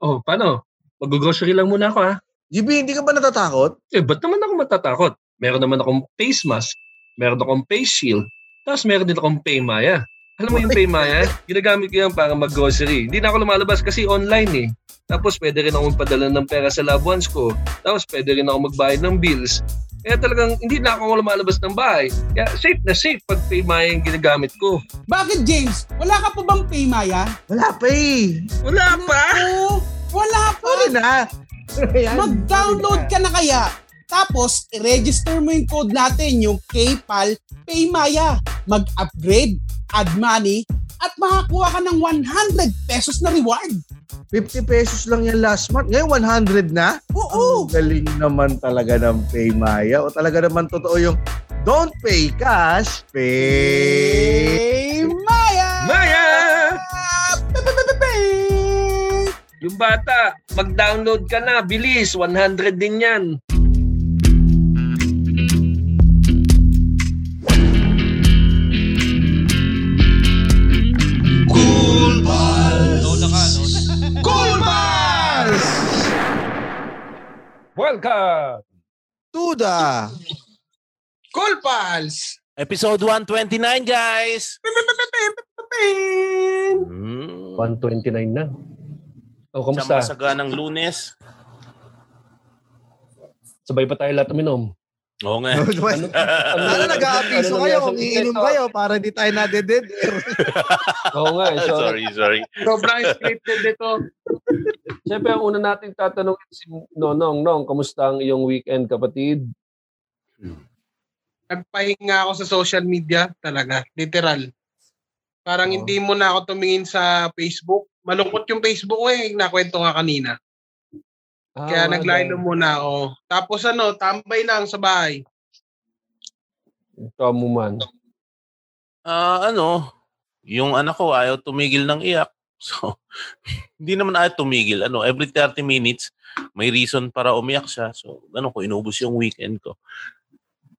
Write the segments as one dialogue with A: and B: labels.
A: Oh, paano? Mag-grocery lang muna ako ha.
B: GB, hindi ka ba natatakot?
A: Eh, ba't naman ako matatakot? Meron naman akong face mask, meron akong face shield, tapos meron din akong Paymaya. Alam mo yung Paymaya? Ginagamit ko yan para mag-grocery. Hindi na ako lumalabas kasi online eh. Tapos pwede rin ako magpadala ng pera sa loved ones ko. Tapos pwede rin ako magbayad ng bills. Kaya talagang hindi na ako lumalabas ng bahay. Kaya safe na safe pag Paymaya yung ginagamit ko.
C: Bakit James? Wala ka pa bang Paymaya?
B: Wala pa eh.
A: Wala pa!
C: Oo, wala pa.
B: Sorry na.
C: Mag-download ka na kaya. Tapos, i-register mo yung code natin, yung KPAL Paymaya. Mag-upgrade, add money, at makakuha ka ng 100 pesos na reward.
B: 50 pesos lang yan last month. Ngayon, 100 na?
C: Oo.
B: Ang galing naman talaga ng Paymaya. O talaga naman totoo yung don't pay cash, pay...
C: Paymaya!
A: Maya!
C: Pe-pe-pe-pe-pe!
A: Yung bata, mag-download ka na. Bilis, 100 din yan. Welcome!
B: Tuda!
C: Cool Pals!
D: Episode 129, guys! Mm.
A: 129 na. O,
D: Isang
A: kamusta?
D: masaganang lunes.
A: Sabay pa tayo lahat uminom.
D: Oo nga.
A: Ano-
B: Sana nag-aapiso
A: ano
B: kayo kung iinom kayo para hindi tayo nadeded.
A: Oo nga, eh. So,
D: sorry, sorry.
E: Sobrang scripted ito.
A: Siyempre, ang una nating tatanungin si Nonong, Nong, kamusta ang iyong weekend, kapatid?
E: Nagpahinga ako sa social media talaga. Literal. Parang
A: Oo.
E: hindi mo na ako tumingin sa Facebook. Malungkot yung Facebook ko eh. Nakwento nga kanina.
A: Ah,
E: Kaya
A: wala.
E: naglaylo muna ako. Tapos ano, tambay lang sa bahay.
A: Ikaw mo man.
D: Ah, ano, yung anak ko ayaw tumigil ng iyak. So, hindi naman ayaw tumigil. Ano, every 30 minutes, may reason para umiyak siya. So, ano ko, inubos yung weekend ko.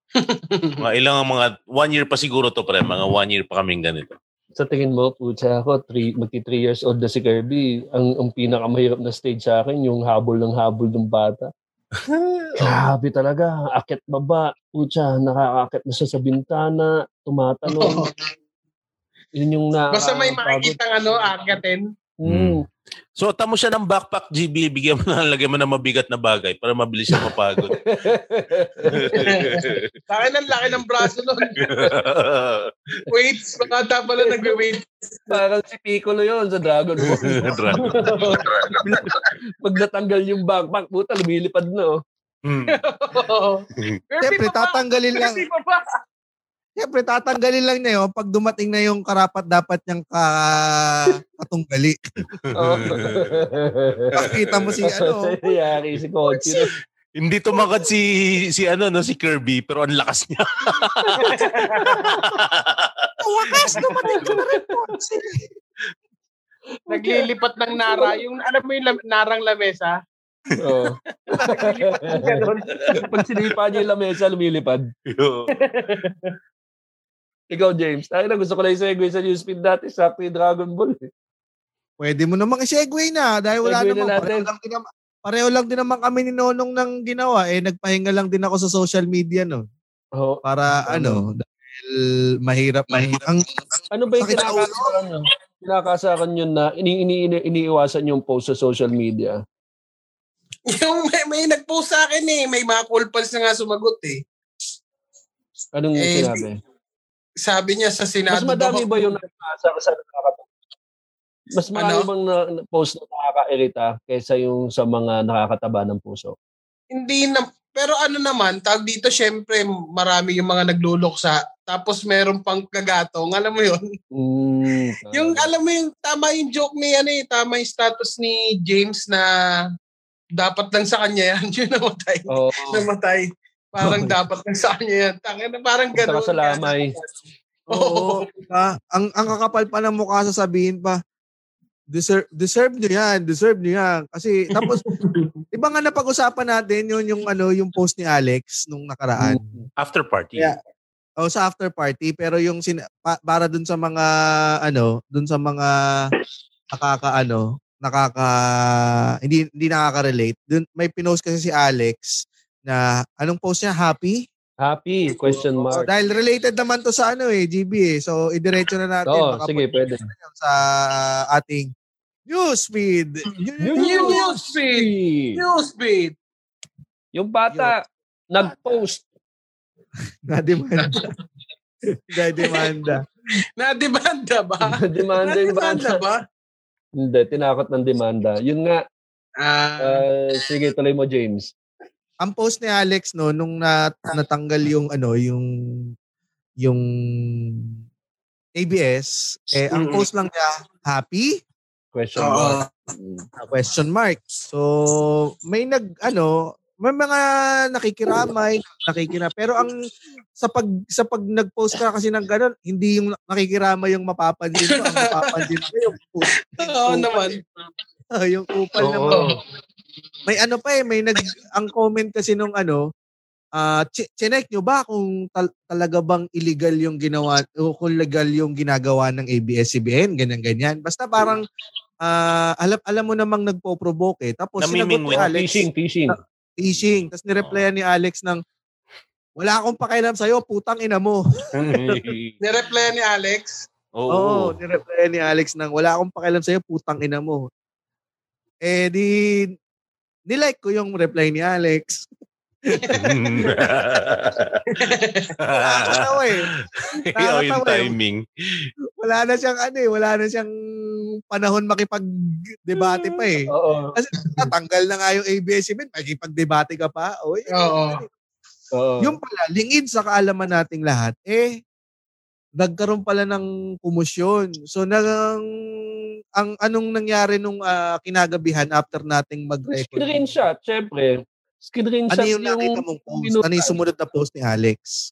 D: mga ilang mga, one year pa siguro to, pre. Mga one year pa kaming ganito.
A: Sa tingin mo, putya ako, three, magti 3 years old na si Kirby. Ang, ang pinakamahirap na stage sa akin, yung habol ng habol ng bata. Grabe talaga. Akit baba. Putya, nakakakit na siya sa bintana. Tumatalon. Yun yung na...
E: Basta may makikita ano, akatin.
A: Hmm.
D: So, tamo siya ng backpack, GB. Bigyan mo na, lagyan mo na mabigat na bagay para mabilis siya mapagod.
E: Sa akin ang laki ng braso nun. Weights. Baka pala nagwe-weight.
A: Parang si Piccolo yun sa Dragon Ball.
D: Dragon
A: Pag natanggal yung backpack, puta, lumilipad na. Oh.
D: Hmm.
B: Siyempre, tatanggalin lang. Siyempre, tatanggalin lang niya yun pag dumating na yung karapat dapat niyang ka... katunggali.
A: Oh.
B: Pakita mo si ano.
A: Yari si Kochi. no?
D: Hindi tumakad si si ano no si Kirby pero ang lakas niya.
B: Wakas, dumating ka na rin po.
E: Naglilipat ng nara. Yung, alam mo yung lam- narang lamesa?
A: Oh.
E: Ganun.
A: Pag sinipa niya yung lamesa, lumilipad. Ikaw, James. Tayo na, gusto ko lang i-segue sa newsfeed dati. Sakto yung Dragon Ball. eh.
B: Pwede mo namang i-segue na dahil wala
A: Segue na
B: naman.
A: natin.
B: Pareho lang, din naman, pareho lang din naman kami ni Nonong ng ginawa. Eh, nagpahinga lang din ako sa social media no.
A: Oh.
B: Para ano, dahil mahirap, mahirap. Ang,
A: Ano ba yung kinakasakan nyo? Kinakasakan nyo na ini ini ini iniiwasan yung post sa social media.
E: Yung may, may nag-post sa akin eh. May mga cool pals na nga sumagot eh.
A: Anong
E: Eh,
A: sinabi?
E: Sabi niya sa Senado.
A: Mas madami ba yung nakakasa sa? Mas marami
E: Ano?
A: bang na, na- post na nakakairita kaysa yung sa mga nakakataba ng puso?
E: Hindi na, pero ano naman, tawag dito syempre marami yung mga nagluluksa. Tapos meron pang kagatong, alam mo yun?
A: Mm,
E: Yung alam mo yung tama yung joke ni ano eh, tama yung status ni James na dapat lang sa kanya yan. Yun namatay.
A: oh,
E: Namatay. Parang dapat lang sa kanya yan. Tangin na parang gano'n.
A: sa lamay.
E: Oo.
B: ah, ang, ang kakapal pa ng mukha sasabihin pa, deserve, deserve nyo yan, deserve nyo yan. Kasi, tapos, iba nga napag-usapan natin yun yung, ano, yung post ni Alex nung nakaraan.
D: After party.
B: Yeah. O sa after party, pero yung sin, pa- para dun sa mga, ano, dun sa mga nakaka, ano, nakaka hindi hindi nakaka-relate. Dun, may pinost kasi si Alex na anong post niya? Happy?
A: Happy? Question
B: So,
A: mark.
B: dahil related naman to sa ano eh, GB eh. So, idiretso na natin.
A: Oo, sige, pwede.
B: Sa ating newsfeed.
E: Newsfeed! Newsfeed!
A: Yung bata, nag-post.
B: Na demanda. Na demanda.
E: Na-demanda ba?
A: demanda yung
E: Na-demanda
A: bata.
E: ba?
A: Hindi, tinakot ng demanda. Yun nga,
E: Ah,
A: uh, sige, tuloy mo, James.
B: Ang post ni Alex no nung nat- natanggal yung ano yung yung ABS eh ang post lang niya happy
A: Question mark.
B: Ah, question mark. So may nag ano may mga nakikiramay, nakikira. Pero ang sa pag sa pag nag-post ka kasi ng ganun, hindi yung nakikiramay yung mapapansin mo, ang mapapansin mo yung post.
E: Oo naman.
B: yung kupal naman.
A: Oo.
B: May ano pa eh, may nag ang comment kasi nung ano, ah uh, chinek nyo ba kung tal- talaga bang illegal yung ginawa o kung legal yung ginagawa ng ABS-CBN, ganyan ganyan. Basta parang ah alam alam mo namang nagpo-provoke eh. Tapos sinagot ni. Alex,
A: Fishing, fishing.
B: fishing. Tapos nireplyan ni Alex ng wala akong pakialam sa'yo, putang ina mo.
E: Nireply ni Alex.
B: Oo,
D: Oo.
B: nireplyan ni Alex ng wala akong pakialam sa'yo, putang ina mo. Eh di, nilike ko yung reply ni Alex. Nakakatawa eh.
D: Oo, yung
B: Nakakatawa eh.
D: timing.
B: Wala na siyang ano eh, wala na siyang panahon makipag-debate pa eh.
A: Oo.
B: Natanggal na nga yung ABS-CBN, makikipag-debate ka pa. O, eh,
E: Oo.
A: Oo.
B: Yung pala, lingid sa kaalaman nating lahat, eh, nagkaroon pala ng kumusyon. So, nang, ang anong nangyari nung ah, kinagabihan after nating mag-record?
A: Screenshot, syempre. Screenshot
B: Ano yung nakita mong post? Ano yung sumunod na post ni Alex?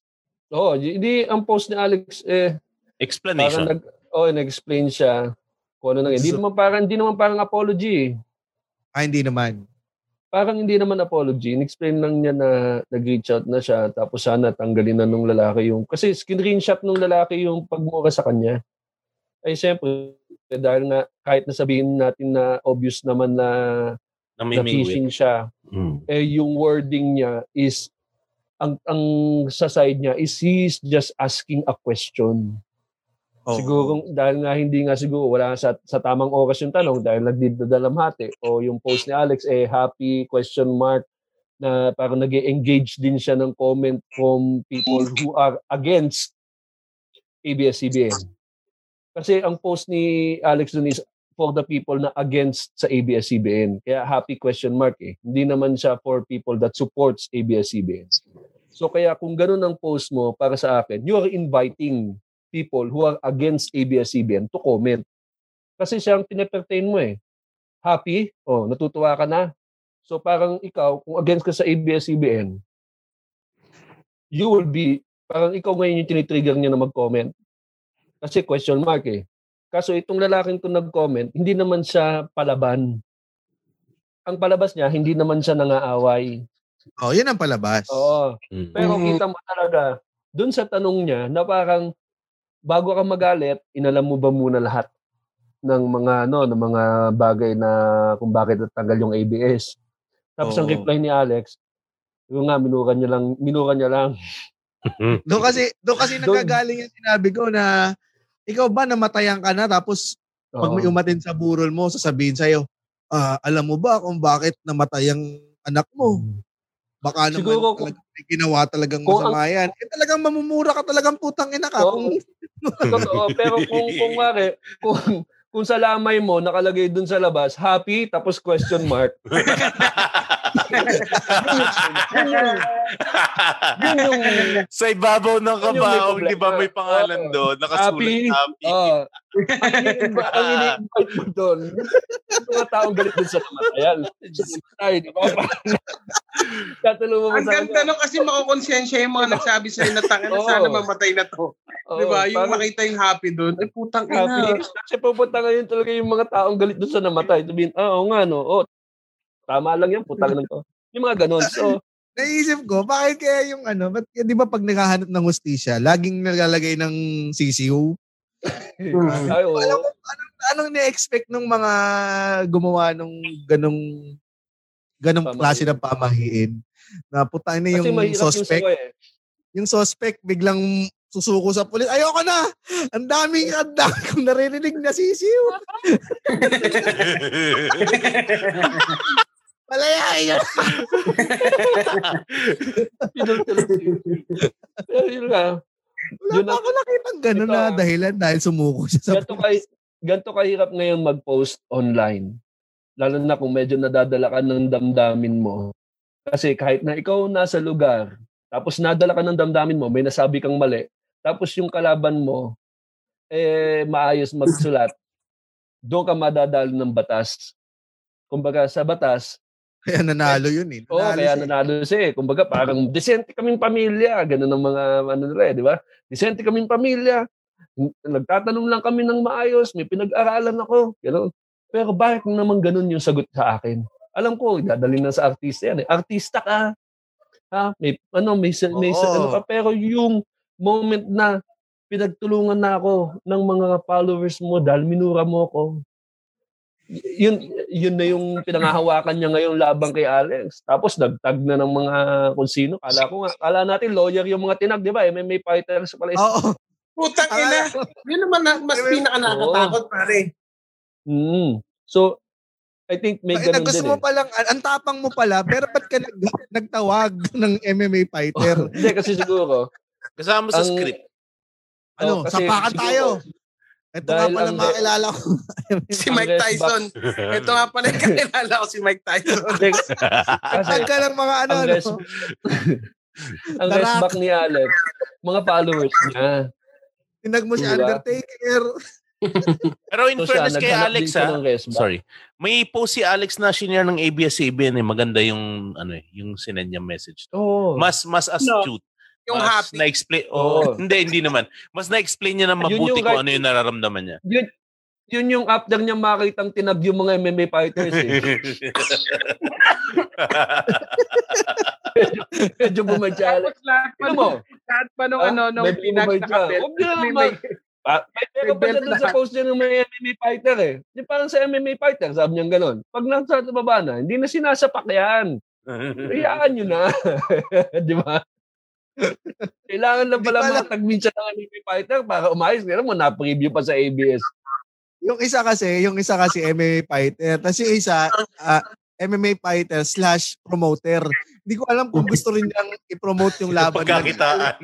A: Oo, hindi ang post ni Alex eh parang
D: Explanation.
A: nag oh, nag-explain siya kung ano nangyari. Hindi
B: So-
A: naman parang hindi naman parang apology. eh.
B: Ah, hindi naman.
A: Parang hindi naman apology. In-explain lang niya na nag-reach out na siya tapos sana tanggalin na nung lalaki yung kasi screenshot nung lalaki yung pagmura sa kanya. Ay siyempre dahil nga kahit nasabihin natin na obvious naman na na
D: Namimingwit.
A: phishing siya,
D: Mm.
A: eh yung wording niya is ang ang sa side niya is he's just asking a question.
B: Oo.
A: Siguro dahil nga hindi nga siguro wala sa sa tamang oras yung tanong dahil nagdadalamhati o yung post ni Alex eh happy question mark na parang nag engage din siya ng comment from people who are against ABS-CBN. Kasi ang post ni Alex dun is for the people na against sa ABS-CBN. Kaya happy question mark eh. Hindi naman siya for people that supports ABS-CBN. So kaya kung ganun ang post mo para sa akin, you are inviting people who are against ABS-CBN to comment. Kasi siya ang pinepertain mo eh. Happy? Oh, natutuwa ka na. So parang ikaw, kung against ka sa ABS-CBN, you will be, parang ikaw ngayon yung tinitrigger niya na mag-comment. Kasi question mark eh. Kaso itong lalaking to nag-comment, hindi naman siya palaban. Ang palabas niya, hindi naman siya nangaaway.
B: Oh, yan ang palabas.
A: Oo.
D: Mm.
A: Pero
E: Mhm.
A: kita mo talaga, dun sa tanong niya, na parang bago ka magalit, inalam mo ba muna lahat ng mga ano, ng mga bagay na kung bakit natanggal yung ABS. Tapos ang
B: Oo.
A: reply ni Alex, yung nga minura niya lang, minura niya lang.
B: Doon kasi, doon kasi nagagaling yung sinabi ko na ikaw ba namatayan ka na tapos pag may
A: Oo.
B: umatin sa burol mo, sasabihin sa'yo, ah, alam mo ba kung bakit namatay ang anak mo? Baka naman
A: Siguro kung-
B: talagang may ginawa talagang
A: kung ang-
B: masama yan. Eh talagang mamumura ka talagang putang ina ka.
A: Oo.
B: Kung,
A: Totoo. Pero kung, kung mare, kung, kung sa lamay mo, nakalagay dun sa labas, happy, tapos question mark. yun yung, yun yung,
D: Sa ibabaw ng kabaong, di ba may pangalan
A: Oo.
D: doon? Nakasulat
A: Happy.
D: happy.
A: oh, ang ini- ang ini-invite mo doon, yung mga taong galit dun sa namatayan. Ay, di ba? Katulong mo
E: Ang ganda nung kasi makokonsensya yung mga nagsabi sa'yo na tanga na sana mamatay na to.
A: Oo,
E: Di ba? Yung
A: parang
E: makita yung happy doon, ay putang
A: happy.
E: ina.
A: Kasi pupunta ngayon talaga yung mga taong galit dun sa namatay. Sabihin, ah, oo nga, no. Oh, tama lang yan, putang lang to. Yung mga ganun. So,
B: naisip ko, bakit kaya yung ano, ba't, di ba pag naghahanap ng hustisya, laging nalalagay ng CCU?
A: ay, oo.
B: Alam mo, anong, anong ni-expect ng mga gumawa nung ganong ganong
A: Pamahiin.
B: klase ng pamahiin? Na putang na yung
A: yung
B: suspect,
A: sawa eh.
B: yung suspect biglang susuko sa pulis. Ayoko na! Ang daming, ang dami kong naririnig na sisiw. Palayain yun.
A: Yun nga,
B: Wala
A: Yun
B: pa ako nakitang gano'n
A: Ito,
B: na
A: ah.
B: dahilan dahil sumuko siya sa
A: ganito, kay, ganito kahirap ngayon mag-post online. Lalo na kung medyo nadadala ka ng damdamin mo. Kasi kahit na ikaw nasa lugar, tapos nadala ka ng damdamin mo, may nasabi kang mali, tapos yung kalaban mo, eh, maayos magsulat, doon ka madadalo ng batas. Kumbaga sa batas,
B: Kaya nanalo yun eh.
A: Oo,
B: Nanalo
A: kaya
B: siya.
A: nanalo siya eh. Kumbaga, parang decente kaming pamilya. Ganun ang mga, ano nila eh, di ba? Decente kaming pamilya. Nagtatanong lang kami ng maayos. May pinag-aralan ako. Ganun. Pero bakit naman ganun yung sagot sa akin? Alam ko, dadalhin na sa artista yan eh. Artista ka. Ha? May, ano, may, may,
B: Oo.
A: ano ka. Pero yung moment na pinagtulungan na ako ng mga followers mo dahil minura mo ako, yun yun na yung pinangahawakan niya ngayong labang kay Alex. Tapos nagtag na ng mga kung sino. Kala ko nga, kala natin lawyer yung mga tinag, di ba? MMA fighters pala.
B: Oo.
E: Putang ina. Yun naman na, mas pinaka nakakatakot, pare.
A: Mm. So, I think may ganun
B: gusto
A: din
B: mo
A: eh.
B: palang, ang ang tapang mo pala, pero ba't ka nag, nagtawag ng MMA fighter?
A: Hindi, kasi siguro,
D: Kasama sa
A: Ang-
D: script.
B: ano,
A: Oh,
B: sapakan
A: siguro-
B: ito nga pala
A: ang-
B: makilala ko.
E: Si Mike Tyson. Ito nga pala yung kakilala ko si Mike Tyson.
A: hindi, kasi,
B: Tag ka ng mga ano,
A: ang
B: ano.
A: rest, ang rest back ni Alex, mga followers niya.
B: Tinag mo si
A: Diba?
B: Undertaker.
D: Pero in
A: So siya,
D: fairness kay Alex ha, sorry. May post si Alex na shinare ng ABS-CBN eh. Maganda yung ano eh, yung sinend niya message.
A: Oo.
D: Mas mas astute.
E: Yung
D: mas
E: happy.
D: na-explain.
A: Oo.
D: Oh, hindi, hindi naman. Mas na-explain niya na
A: Yun
D: mabuti
A: yung
D: kung
A: right-
D: ano yung nararamdaman niya.
A: yun, yun yung after niya makitang tinag yung mga MMA fighters eh. Medyo bumadya.
C: Tapos lahat pa nung,
A: mo?
C: lahat pa nung ano, nung
A: medyo
C: pinagkakabel.
A: Huwag
C: May,
A: naman.
C: may,
A: Ah, may pera pa siya dun sa post niya ng mga MMA fighter eh. Di parang sa MMA fighter, sabi niya gano'n. Pag nasa baba na, hindi na sinasapak yan. Hayaan nyo na. Di ba? Kailangan lang pala
B: ko alam.
A: matag minsan ng MMA fighter para umayos. Kaya mo, na-preview pa sa ABS.
B: Yung isa kasi, yung isa kasi MMA fighter. Tapos yung isa, ah, MMA fighter slash promoter. Hindi ko alam kung gusto rin niyang i-promote yung laban.
D: Pagkakitaan.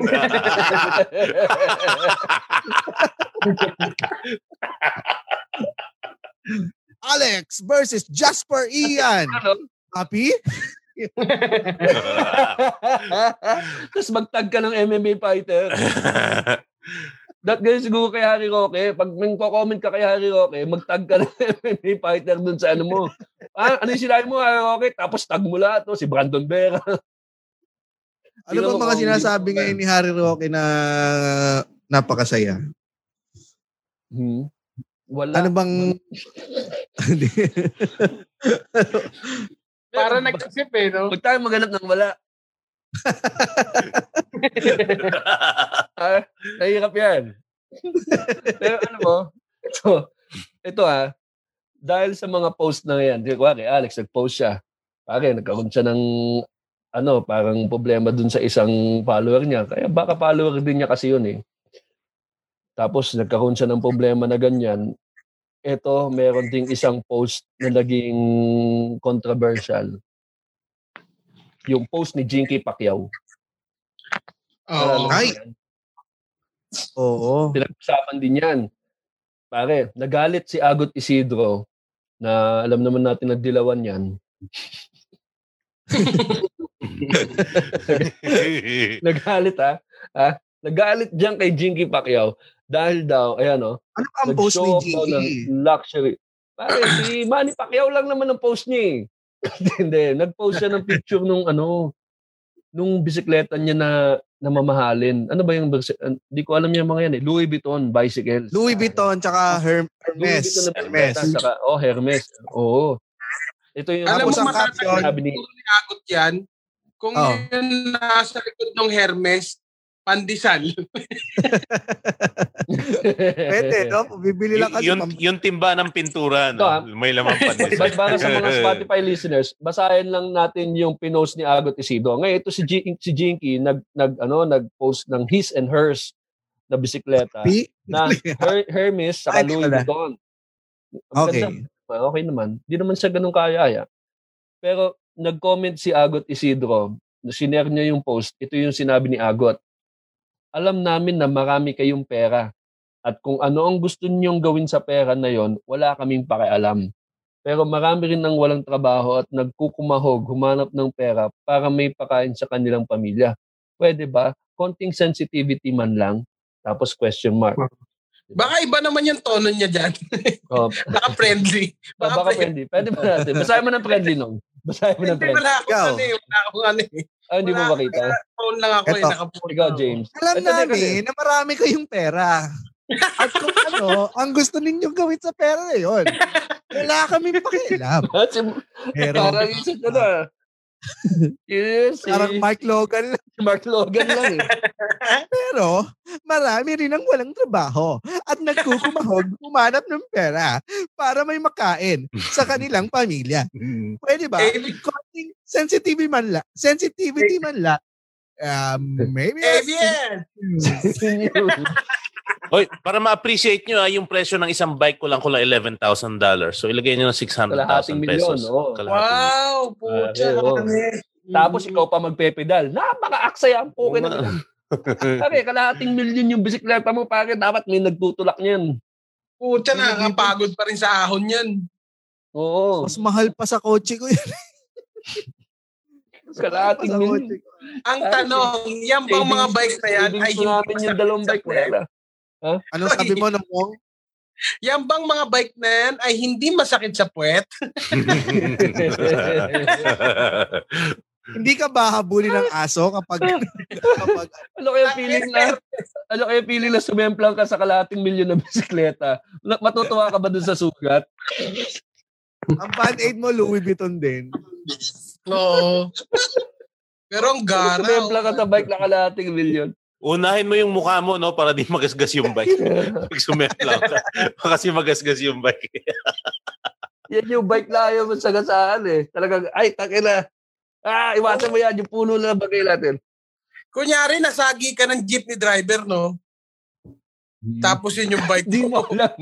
B: Alex versus Jasper Ian.
A: ano?
B: Happy?
A: Tapos magtag ka ng MMA fighter. That ganyan siguro kay Harry Roque. Pag may comment ka kay Harry Roque, magtag ka ng MMA fighter dun sa ano mo. Ah, ano yung sinabi mo, Harry Roque? Tapos tag mo lahat. To, si Brandon Vera.
B: Ano ba mga sinasabi ngayon ni Harry Roque na napakasaya?
A: Hmm. Wala.
B: Ano bang...
C: nag-isip eh, no?
A: Huwag tayo maghanap ng wala. ah, nahirap yan. Pero ano mo, ito, ito ah, dahil sa mga post na yan, di ko Alex, nag-post siya. Pare, nagkaroon siya ng ano, parang problema dun sa isang follower niya. Kaya baka follower din niya kasi yun eh. Tapos nagkaroon siya ng problema na ganyan. Ito, meron ding isang post na naging controversial. Yung post ni Jinky Pacquiao.
E: Oo.
B: Ay! Oo.
A: Pinag-usapan din yan. Pare, nagalit si Agot Isidro na alam naman natin na dilawan yan. Nagalit ha. ha? Nagalit diyan kay Jinky Pacquiao dahil daw, ayan o,
B: Ano pa ang post ni
A: daw ng luxury. Pare, si Manny Pacquiao lang naman ang post niya eh. Hindi, nag-post siya ng picture nung ano, nung bisikleta niya na namamahalin. Ano ba yung Hindi ko alam yung mga yan eh. Louis Vuitton bicycles.
B: Louis Vuitton tsaka Herm-
A: Louis
B: Hermes.
A: Vuitton na
B: Hermes.
A: bisikleta, saka, oh, Hermes. Oo. Ito yung
E: Alam mo,
B: ang
E: matatag
B: caption,
A: sabi ni
E: niagot yan. Kung
B: Oh.
E: yun nasa likod ng Hermes, pandesal.
B: Pwede, no? Bibili lang kasi.
D: yung,
B: pam-
D: yung timba ng pintura, no?
A: Ito,
D: may lamang
A: But
D: pandesal.
A: para sa mga Spotify listeners, basahin lang natin yung pinost ni Agot Isidro. Ngayon ito si G- si Jinky nag nag ano nag-post ng his and hers na bisikleta
B: Pi-
A: na Her, Hermes sa Louis. Vuitton.
B: Okay.
A: ganda. Okay naman. Di naman siya ganun kaya Pero nag-comment si Agot Isidro, sinare niya yung post, ito yung sinabi ni Agot. Alam namin na marami kayong pera. At kung ano ang gusto niyong gawin sa pera na yon, wala kaming pakialam. Pero marami rin nang walang trabaho at nagkukumahog, humanap ng pera para may pakain sa kanilang pamilya. Pwede ba? Konting sensitivity man lang. Tapos question mark.
E: Baka iba naman yung tono niya dyan.
A: Oh,
E: Baka friendly.
A: baka, baka friendly. Pwede ba natin? Basahin mo ng friendly nung. Basahin mo ng
E: Hindi,
A: friendly.
E: wala akong ano eh. Wala akong ano eh.
A: Ah, hindi mo makita.
E: Phone lang ako eh.
B: Eto.
E: Nakaphone
A: Ikaw,
E: ako.
A: James.
B: Alam
A: Ito
B: namin na marami kayong pera. At kung ano, ang gusto ninyong gawin sa pera na yun. Wala kami pakialam.
A: Kasi
B: Pero
A: parang isa ka na. Yes,
B: parang Mark Logan lang.
A: Mark Logan lang eh.
B: Pero marami rin ang walang trabaho at nagkukumahog humanap ng pera para may makain sa kanilang pamilya. Pwede ba?
E: Eh,
B: Konting sensitivity man la. Sensitivity man la. Um, maybe
E: eh, bien.
D: Hoy, para ma-appreciate nyo, ah, yung presyo ng isang bike ko lang kulang $11,000. So, ilagay nyo ng 600,000
A: Kalahating milyon,
D: pesos.
A: oo.
D: Kalahating
E: Wow, pucha. Mm.
A: Tapos ikaw pa magpepedal. Napaka-aksaya ang pukin na. Pare, kalahating milyon yung bisikleta mo, pare. Dapat may nagtutulak niyan.
E: Pucha, nakakapagod pa rin sa ahon yan.
A: Oo.
B: Mas mahal pa sa kotse ko yun.
A: Kalahating milyon.
B: ko.
E: Ang tanong, yan bang mga bike na yan ay hindi
A: namin yung dalawang bike na ah.
B: Anong sabi mo ng mong?
E: Yan bang mga bike na yan ay hindi masakit sa puwet?
B: Hindi ka ba habulin ng aso kapag kapag
A: ano kaya feeling na ano kaya feeling na sumemplang ka sa kalahating milyon na bisikleta? Matutuwa ka ba dun sa sugat?
B: ang band-aid mo Louis Vuitton din?
E: Oo. Pero ang gara.
A: Sumemplang ka sa bike na kalahating milyon.
D: Unahin mo yung mukha mo, no? Para di magasgas yung bike. Pag sumemplang ka. Kasi magasgas yung bike.
A: Yan yung bike na ayaw mo sagasaan eh. Talagang, ay, takina. Ah, iwasan mo yan. Yung puno na bagay natin.
E: Kunyari, nasagi ka ng jeepney driver, no? Tapos yun yung bike
A: Hindi mo
E: mo.
A: alam.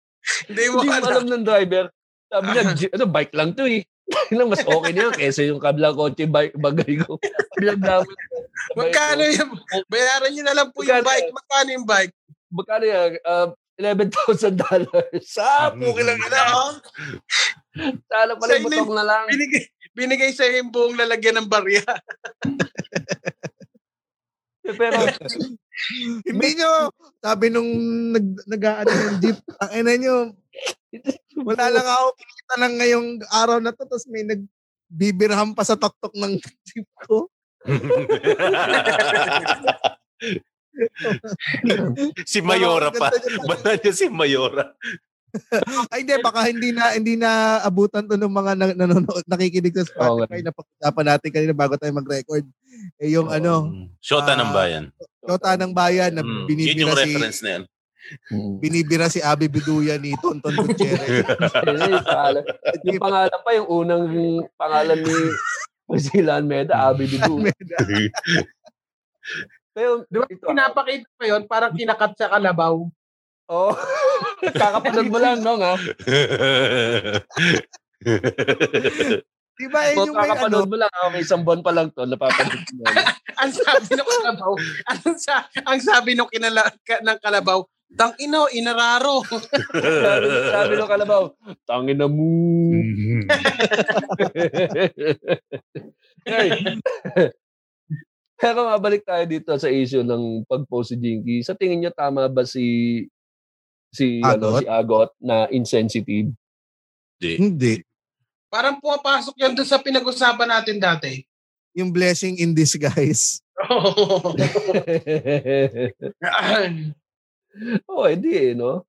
E: Hindi mo
A: Hindi mo
E: alam.
A: alam ng driver. Sabi niya, "G- ano, bike lang to eh. Lang, mas okay na yun kaysa yung kablang kotse bike, bagay ko. Pinagdamay ko.
E: Magkano yung, bayaran nyo na lang po yung bike. Magkano yung bike?
A: Magkano yan? Uh, $11,000 dollars. Ah, puki lang na. Sana pala yung
E: Sa
A: butong na lang.
E: Binigay, binigay sa buong lalagyan ng barya.
A: Pero,
B: Hindi nyo, sabi nung nag, nag-aano ng jeep, ang ina nyo, wala lang ako kinikita ng ngayong araw na to, tapos may nagbibirham pa sa tuktok ng jeep ko.
D: si Mayora pa.
B: ganda niya.
D: Si Mayora.
B: Ay, hindi, baka hindi na, hindi na abutan to ng mga na, nanonood, nakikinig sa Spotify
A: Okay.
B: na pag-usapan natin kanina bago tayo mag-record. Eh, yung ano,
D: Shota ng
B: Ah,
D: bayan.
B: Kota ng Bayan na
D: Mm, Yun
B: binibira
D: yung
B: si
D: reference na yan.
B: binibira si Abi Biduya ni Tonton Gutierrez.
A: yung pangalan, yung pangalan pa, yung unang pangalan ni Brazilian Meda, Abi Bidu. Pero,
E: Di ba?
A: ito,
E: Pinapakita pa yun, parang kinakat sa kalabaw.
A: oh, kakapanood mo lang, no, nga?
B: Di ba eh, yung may ano,
A: mo lang, okay, isang buwan pa lang to, napapanood mo.
E: Ang sabi ng kalabaw, ang, sa, ang sabi ng, kinala, ka, ng kalabaw, tang ino, inararo.
A: sabi, sabi ng kalabaw, tangin na mo. hey. Pero mabalik tayo dito sa issue ng pag-post si Jinky. Sa tingin niyo tama ba si si ano
B: Agot?
A: si Agot na insensitive?
B: hindi.
E: Parang pumapasok yan doon sa pinag-usapan natin dati.
B: Yung blessing in disguise.
A: oh, hindi eh, no?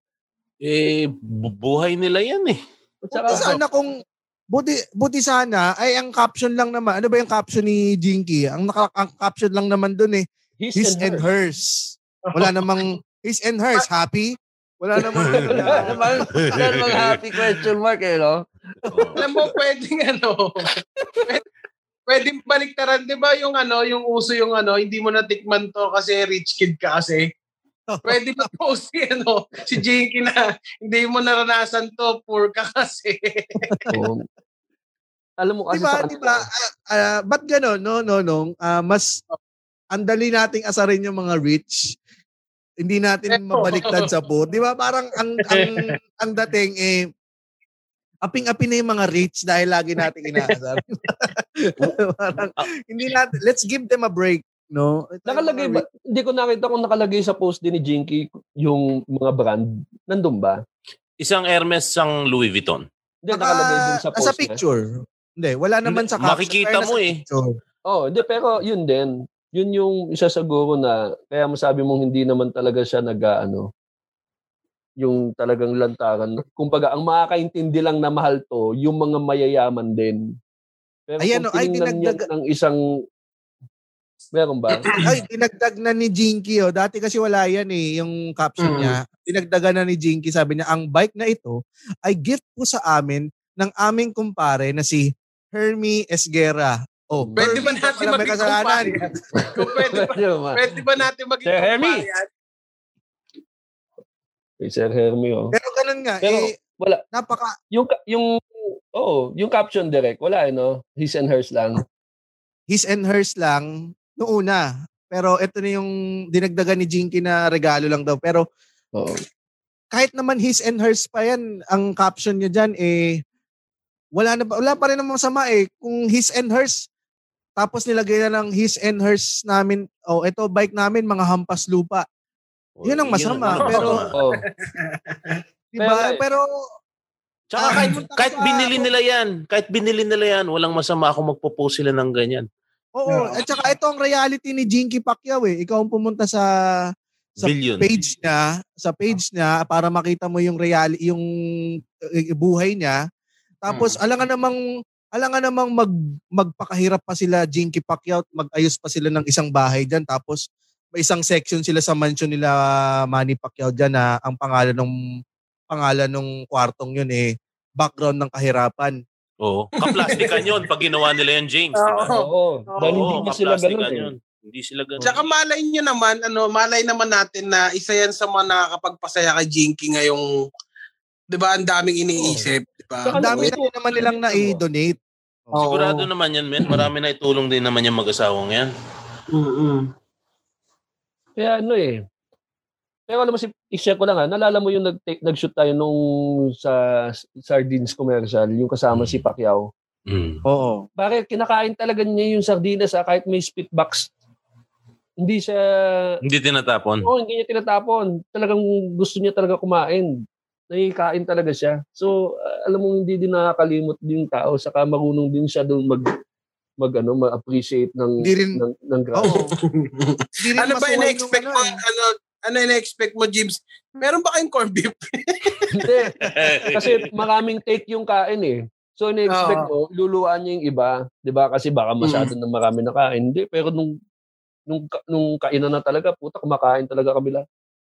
D: eh, bu- buhay nila yan eh.
B: Buti sana kung buti, buti sana ay ang caption lang naman. Ano ba yung caption ni Jinky? Ang, naka, ang caption lang naman dun eh.
A: His,
B: His
A: and,
B: and
A: her.
B: hers. Wala namang his and hers. Happy? Wala namang
A: Wala naman, wala namang happy question mark eh, no?
E: Alam mo, pwedeng ano, pwede- pwedeng baliktaran, di ba yung ano, yung uso yung ano, hindi mo natikman to kasi rich kid ka kasi. Pwede ba post si, ano, si Jinky na hindi mo naranasan to, poor ka kasi.
A: Alam mo kasi
B: Di ba?
A: sa
B: Di ba? Ah, ah, ba't gano'n? No, no, no. Ah, mas andali nating asarin yung mga rich. Hindi natin mabaliktad sa poor. Di ba? Parang ang ang ang dating eh aping-api na yung mga rich dahil lagi nating inaasar. parang, hindi natin, let's give them a break. No? Ito
A: Nakalagay ba? Hindi ko nakita kung nakalagay sa post din ni Jinky yung mga brand. Nandun ba?
D: Isang Hermes, isang Louis Vuitton.
A: Hindi,
B: Naka-
A: nakalagay din sa post
B: Sa picture. Hindi, wala naman sa caption.
D: Makikita mo eh.
B: picture.
A: Oh, hindi pero yun din. Yun yung isa siguro na kaya masabi mong hindi naman talaga siya nag-ano yung talagang lantaran. Kumbaga, ang makakaintindi lang na mahal to, yung mga mayayaman din. Pero
B: Ayan,
A: kung
B: oh, ay, dinagdag-
A: ng isang Meron ba?
B: Ay, dinagdag na ni Jinky. Oh. Dati kasi wala yan eh, yung caption
E: Mm.
B: niya. Dinagdagan na ni Jinky. Sabi niya, ang bike na ito ay gift po sa amin ng aming kumpare na si Hermie Esguera. Oh,
E: Pwede ba natin
B: may kasalanan.
E: Kung pwede ba,
A: Pwede ba?
E: natin mag
A: Sir Hermie.
E: yan?
A: Kay Sir Hermie, oh.
B: Pero ganun nga,
A: Pero,
B: eh,
A: wala.
B: napaka,
A: Yung, yung, oo, yung caption direct, wala, eh, no? His and hers lang.
B: his and hers lang noong una. Pero ito na yung dinagdagan ni Jinky na regalo lang daw. Pero
A: Oo.
B: kahit naman his and hers pa yan, ang caption niya dyan eh, wala, na, wala pa rin naman masama eh. Kung his and hers, tapos nilagay na ng his and hers namin, oh, ito bike namin, mga hampas lupa. Yun ang masama,
D: ang
B: pero-
D: masama.
A: Oh.
B: Diba?
A: Pero-
B: Pero,
D: Tsaka
B: Ah,
D: kahit, kahit
B: sa-
D: binili nila yan, kahit binili nila yan, walang masama ako magpo-post sila ng ganyan.
B: oo, at saka ito ang reality ni Jinky Pacquiao eh. Ikaw ang pumunta sa Sa
D: Billion.
B: page niya, sa page niya para makita mo yung real yung eh, buhay niya. Tapos alangan namang alangan namang mag magpakahirap pa sila Jinky Pacquiao, mag-ayos pa sila ng isang bahay diyan tapos may isang section sila sa mansion nila Manny Pacquiao diyan na ang pangalan ng pangalan ng kwartong yun eh background ng kahirapan.
D: Oo. Kaplastikan yun pag ginawa nila yung James.
A: Oo. Dahil hindi
D: Oo,
A: na sila ganun eh.
D: yun. Hindi sila ganun.
E: Tsaka malay nyo naman, ano, malay naman natin na isa yan sa mga nakakapagpasaya kay Jinky ngayong, di ba, ang daming iniisip, di ba?
B: Ang dami na naman nilang na-donate.
E: Oo.
D: Sigurado naman yan, men. Marami na itulong din naman yung mag-asawang yan.
E: Mm-mm.
A: Kaya ano eh. Pero alam mo, si, i-share ko lang ha, nalala mo yung nag nag-shoot tayo nung sa sardines commercial, yung kasama si Pacquiao.
D: Mm.
B: Oo.
A: Bakit kinakain talaga niya yung sardinas ha, kahit may spit box. Hindi siya,
D: Hindi tinatapon.
A: oh, hindi niya tinatapon. Talagang gusto niya talaga kumain. Nakikain talaga siya. So, uh, alam mo, hindi din nakakalimot din yung tao. Saka marunong din siya doon mag, mag ano, ma-appreciate ng,
B: Hindi rin-
A: ng, ng.
B: Hindi rin
E: ano ba ina-expect
B: nung
E: mo,
B: ano, eh.
E: ano, ano ina-expect mo, Jibs? Meron ba kayong corned beef?
A: Hindi. Kasi maraming take yung kain eh. So, ina-expect mo, luluan niya yung iba. Di ba? Kasi baka masyado na marami na kain. Hindi. Pero nung, nung, ka- nung kainan na talaga, puta, kumakain talaga kabila.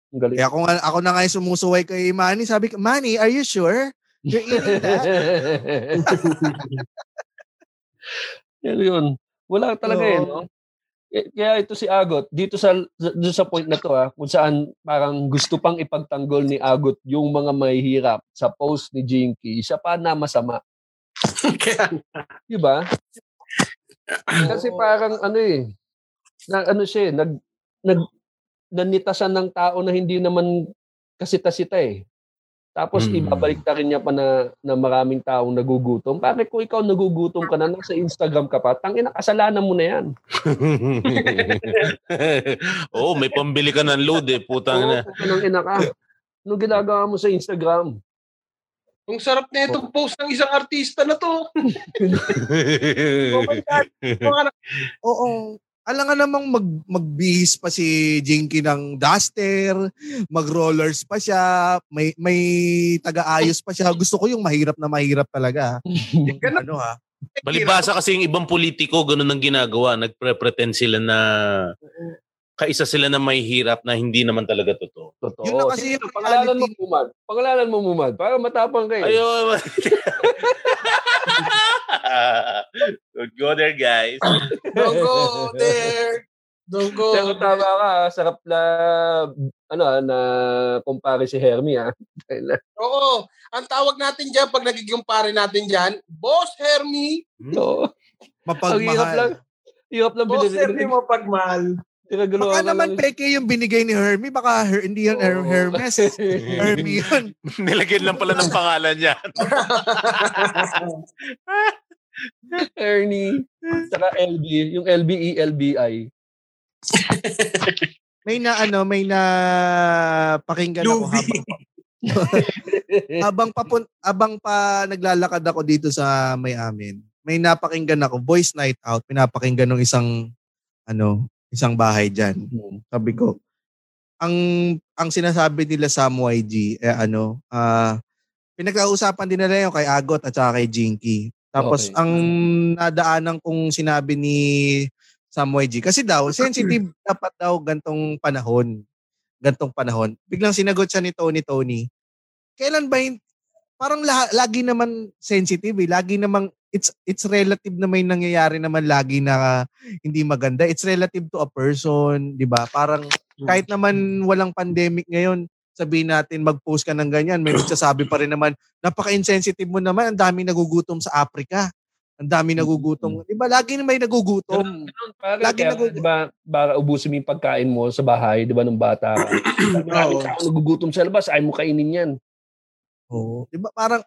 A: Ang galing.
B: Eh ako, nga, ako na nga yung sumusuway kay Manny. Sabi ko, Manny, are you sure? You're eating that?
A: Yan yun. Wala talaga eh, no? Eh, Kaya ito si Agot, dito sa dito sa point na to ha, kung saan parang gusto pang ipagtanggol ni Agot yung mga mahihirap sa post ni Jinky, siya pa na masama.
E: Kaya,
A: Di ba? Kasi parang ano eh, na, ano siya eh, nag, nag, nanita siya ng tao na hindi naman kasita-sita eh. Tapos
D: Hmm.
A: ibabalik na rin niya pa na, na maraming taong nagugutom. Bakit kung ikaw nagugutom ka na nasa Instagram ka pa, tangina kasalanan mo na yan.
D: Oo, may pambili ka ng load eh. Putang na.
A: Oo, ina ka. Anong ginagawa mo sa Instagram?
E: ang sarap na itong post ng isang artista na to.
B: Oo. Alam nga namang mag, magbihis pa si Jinky ng duster, mag-rollers pa siya, may, may taga-ayos pa siya. Gusto ko yung mahirap na mahirap talaga. Yung
E: Ganun.
B: ano ha.
D: Balibasa kasi yung ibang politiko, ganun ang ginagawa. Nagpre-pretend sila na kaisa sila na may hirap na hindi naman talaga totoo.
A: Totoo.
B: Yun na kasi
A: Sige,
B: yung
A: pangalanan mo. Mumad. Pangalanan mo, Mumad. Para matapang kayo.
D: Ayun. Don't go there, guys.
E: Don't go there. Don't go.
A: Pero tama ka, ah. sarap na, ano, ah, na kumpare si Hermie, ah.
E: Oo. Ang tawag natin dyan, pag nagiging pare natin dyan, Boss Hermie.
A: no. Ang hirap lang.
B: Mapagmahal.
A: Hirap lang
E: Boss. Hermie mo pagmahal.
A: Pinaguluhan
B: Baka
A: ka
B: naman
A: lang.
B: peke yung binigay ni Hermie. Baka her, hindi yun Her-
A: Oo.
B: Hermes. Hermie yun.
D: Nilagyan lang pala ng pangalan niya.
A: Ernie. Saka LB. Yung E, LBE, LBI.
B: May na ano, may na pakinggan ako
E: Luby.
B: habang habang papun habang pa naglalakad ako dito sa may amin. May napakinggan ako voice night out, pinapakinggan ng isang ano, isang bahay diyan. Sabi ko, ang ang sinasabi nila sa MYG eh ano, ah pinag-uusapan din nila yung kay Agot at saka kay Jinky. Tapos
A: Okay.
B: ang nadaanan kong sinabi ni Samuel G. Kasi daw, sensitive dapat daw gantong panahon. Gantong panahon. Biglang sinagot siya ni Tony Tony. Kailan ba yung, parang la- lagi naman sensitive eh. Lagi namang, it's, it's relative na may nangyayari naman lagi na hindi maganda. It's relative to a person, di ba? Parang kahit naman walang pandemic ngayon, sabihin natin mag-post ka ng ganyan, may nagsasabi pa rin naman, napaka-insensitive mo naman, ang dami nagugutom sa Africa. Ang dami nagugutom. Di ba? Lagi na may nagugutom.
A: Parang,
B: Lagi
A: kaya,
B: nagu-
A: di ba, para ubusin mo yung pagkain mo sa bahay, di ba, nung bata ka. Maraming
E: Oo.
A: tao nagugutom sa labas, ayaw mo kainin yan.
B: Oo. Di ba? Parang,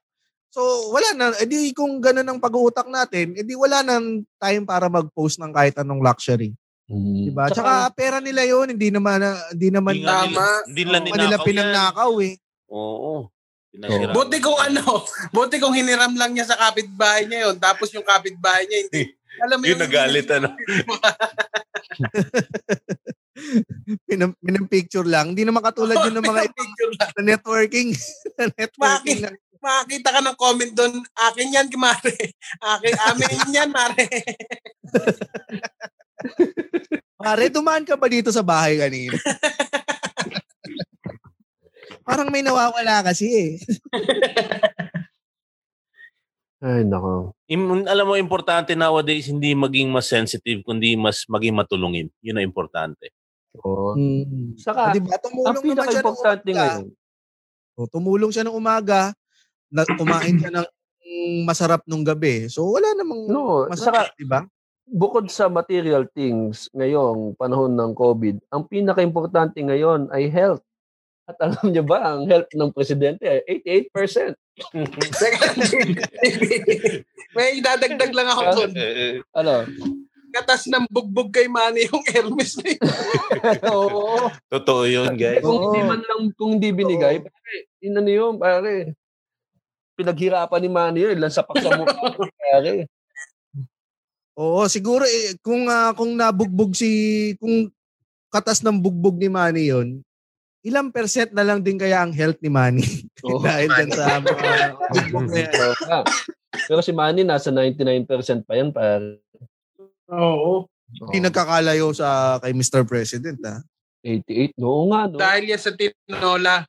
B: so wala na, edi kung ganun ang pag-uutak natin, edi wala nang time para mag-post ng kahit anong luxury. Di ba? Tsaka, pera nila yon hindi naman, na- hindi naman
D: Hindi
E: Tama.
D: nila, hindi nila
B: hindi nila
D: yan.
B: pinanakaw eh.
D: Oo. Pinahirapan.
E: Buti kung ano, buti kung hiniram lang niya sa kapitbahay niya yun, tapos yung kapitbahay niya hindi. Alam mo
D: Yung nagalit, ano?
B: Pinam, picture lang. Hindi naman katulad yun ng mga
E: picture lang.
B: na networking. na networking. na-
E: Makakita ka ng comment doon, akin yan, Mare. Akin, amin yan, Mare.
B: Pare, dumaan ka ba dito sa bahay kanina? Parang may nawawala kasi eh.
A: Ay, nako.
D: Im- alam mo, importante nowadays, hindi maging mas sensitive, kundi mas maging matulungin. Yun ang importante.
A: Oo.
B: Hmm.
A: Saka,
B: di ba?
A: ang
B: Tumulong naman siya ng
A: pinaka-importante ngayon,
B: O, tumulong siya ng umaga, na, kumain siya ng masarap nung gabi. So wala namang
A: No,
B: masarap, di ba?
A: bukod sa material things ngayong panahon ng COVID, ang pinaka-importante ngayon ay health. At alam niyo ba, ang health ng presidente ay 88%.
E: May dadagdag lang ako doon.
A: Ano?
E: Katas ng bugbog kay Manny yung Hermes na yun.
A: Oo.
D: Totoo yun, guys.
A: kung
B: Oo.
A: hindi man lang, kung hindi binigay, pare, yun ano yun, pare. Pinaghirapan ni Manny yun, ilan sa paksa mo, pare.
B: Oo, siguro eh, kung ah, kung nabugbog si kung katas ng bugbog ni Manny 'yon, ilang percent na lang din kaya ang health ni Manny
A: Oo.
B: dahil dyan sa mga bugbog na yan.
A: Oo nga. Pero si Manny, nasa 99% pa yan, pare.
E: Oo.
B: Hindi nagkakalayo sa kay Mr. President ah.
A: 88, no nga, no?
E: Dahil yan sa tinola.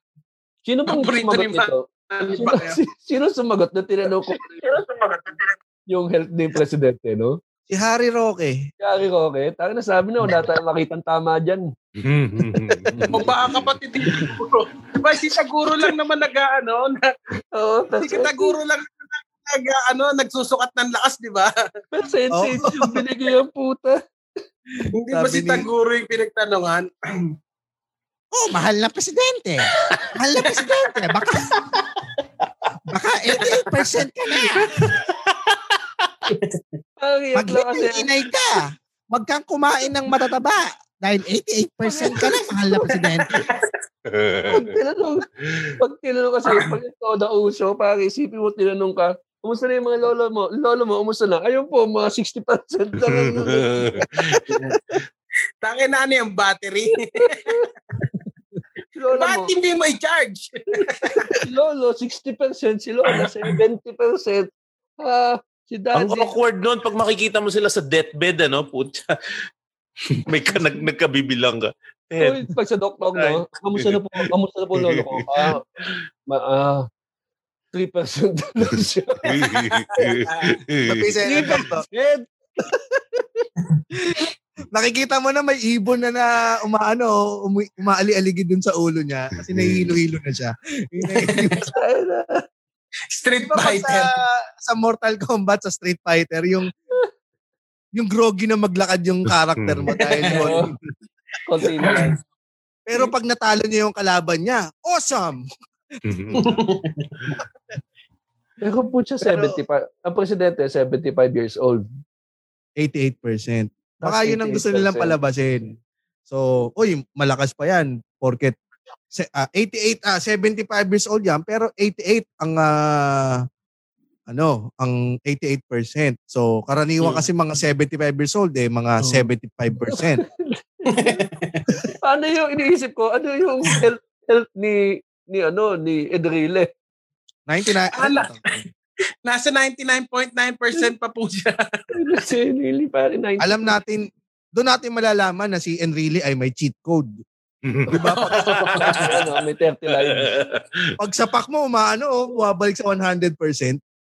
A: Sino bang sumagot
E: ni
A: nito? Sino, si- sino sumagot na tinanong ko yung health ni Presidente, no?
B: Si Harry Roque.
A: Kaya Roque, tayo na sabi na, wala tayong makitang tama dyan.
E: O baka kapatid ni Taguro. Ba, si Taguro lang naman nag ano, na,
A: Oo,
E: si Taguro lang nag ano, nagsusukat ng lakas, di ba?
A: percentage yung binigay ang puta.
E: Hindi ba si Taguro yung pinagtanungan?
B: Oh, mahal na presidente. Mahal na presidente. Baka baka 88% ka na.
A: Kasi.
B: Mag-inay ka. Huwag kang kumain ng matataba. Dahil 88% ka na, mahal na presidente.
A: Pag tinanong, pag tinanong kasi, pag ito na uso, para isipin mo, tinanong ka, Kumusta na yung mga lolo mo? Lolo mo, kumusta na? Ayun po, mga 60% na lang.
E: Tangin na ano yung battery.
A: Si lolo mo,
E: Bakit hindi mo i-charge?
A: si lolo, 60%. Si lola, 70%. Ah, si
D: Ang
A: daddy,
D: awkward nun pag makikita mo sila sa deathbed, ano, putya. May ka, nag, nagkabibilang ka.
A: Uy, pag sa doktor, no? Kamusta na po, kamusta na po lolo ko? Ah, ma, ah, 3% lang siya.
B: Napisa yung doktor.
A: Ed,
B: Nakikita mo na may ibon na na umaano, umi- umaali-aligid dun sa ulo niya kasi nahihilo-hilo na siya.
E: Street
B: Diba
E: Fighter.
B: sa, sa Mortal Kombat, sa Street Fighter, yung yung groggy na maglakad yung character mo dahil yun. Pero pag natalo niya yung kalaban niya, awesome!
A: Pero po siya
B: Pero-
A: 75, ang presidente 75 years old.
B: 88%. Baka yun ang gusto nilang
A: 88%.
B: palabasin. So, uy, malakas pa yan. Porket ah, 88, ah, 75 years old yan, pero 88 ang ah, ano, ang 88%. So, karaniwan
D: Hmm.
B: kasi mga 75 years old eh, mga
A: Oh.
B: 75%.
A: Ano yung iniisip ko? Ano yung health, health ni ni ano ni Edrile?
B: 99.
E: Ala. Nasa 99.9% pa po siya.
A: Kasi nili pare 90.
B: Alam natin, doon natin malalaman na si Enrile ay may cheat code. Diba? Pag,
A: ano, may 30 lives.
B: pag sapak mo, umaano, oh, bumabalik sa 100%.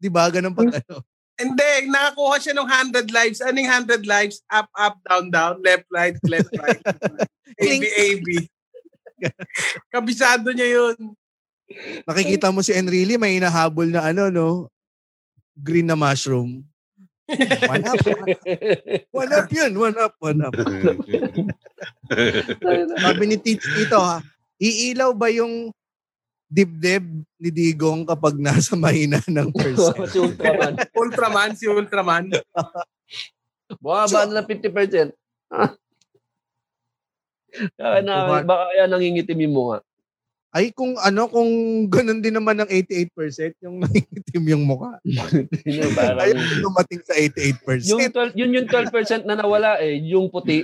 B: Diba? Ganun pag ano.
E: Hindi, nakakuha siya ng 100 lives. Anong 100 lives? Up, up, down, down, left, right, left, right. AB, AB. Kabisado niya yun.
B: Nakikita mo si Enrile, may hinahabol na ano, no? Green na mushroom. One up. One up yun. One up. One up. Sabi ni Tito, Tito ha, iilaw ba yung dibdib ni Digong kapag nasa mahina ng percent?
A: si Ultraman.
E: Ultraman, si Ultraman.
A: Bumaba na ng 50%. Kaya na, baka kaya nangingitim yung mukha.
B: Ay, kung ano, kung ganun din naman ng 88%, yung nangitim yung mukha.
A: Yun yung parang,
B: Ay, dumating sa 88%.
A: yung 12, yun yung 12% na nawala eh, yung puti.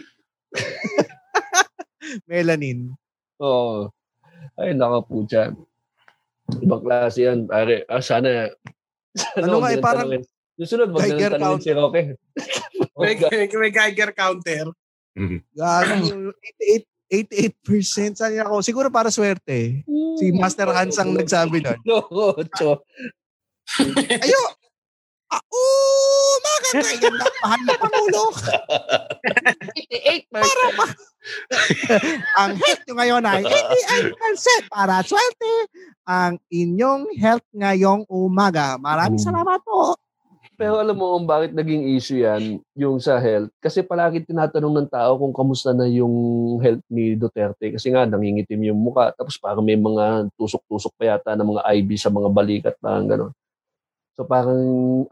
B: Melanin.
A: Oo. Ay, nakapucha. Ibang klase yan, pare. Ah, sana. sana
B: Ano nga, eh, parang.
A: Susunod, wag
B: Geiger
A: na tanongin si Roque.
E: May, may, may Geiger counter.
B: Gago, yung 88, 88%. Saan niya ako? Siguro para swerte. Si Master Hans ang nagsabi nun.
A: No, cho.
B: Ayo! Ah, oh, mga kaigan na mahal na Pangulo.
A: 88
B: Para pa. ang health nyo ngayon ay 88% para swerte ang inyong health ngayong umaga. Maraming
A: Hmm.
B: salamat po.
A: Pero alam mo kung bakit naging issue yan, yung sa health? Kasi palagi tinatanong ng tao kung kamusta na yung health ni Duterte. Kasi nga, nangingitim yung muka. Tapos parang may mga tusok-tusok pa yata ng mga IV sa mga balikat, parang gano'n. So parang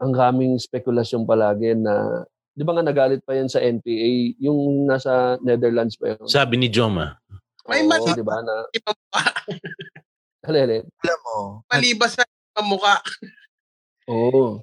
A: ang raming spekulasyon palagi na, di ba nga nagalit pa yan sa NPA, yung nasa Netherlands pa yun.
D: Sabi ni Joma.
E: May
A: Oo,
E: mali-
A: di ba na, alin,
B: Alam mo,
E: palibas sa mukha.
A: Oo.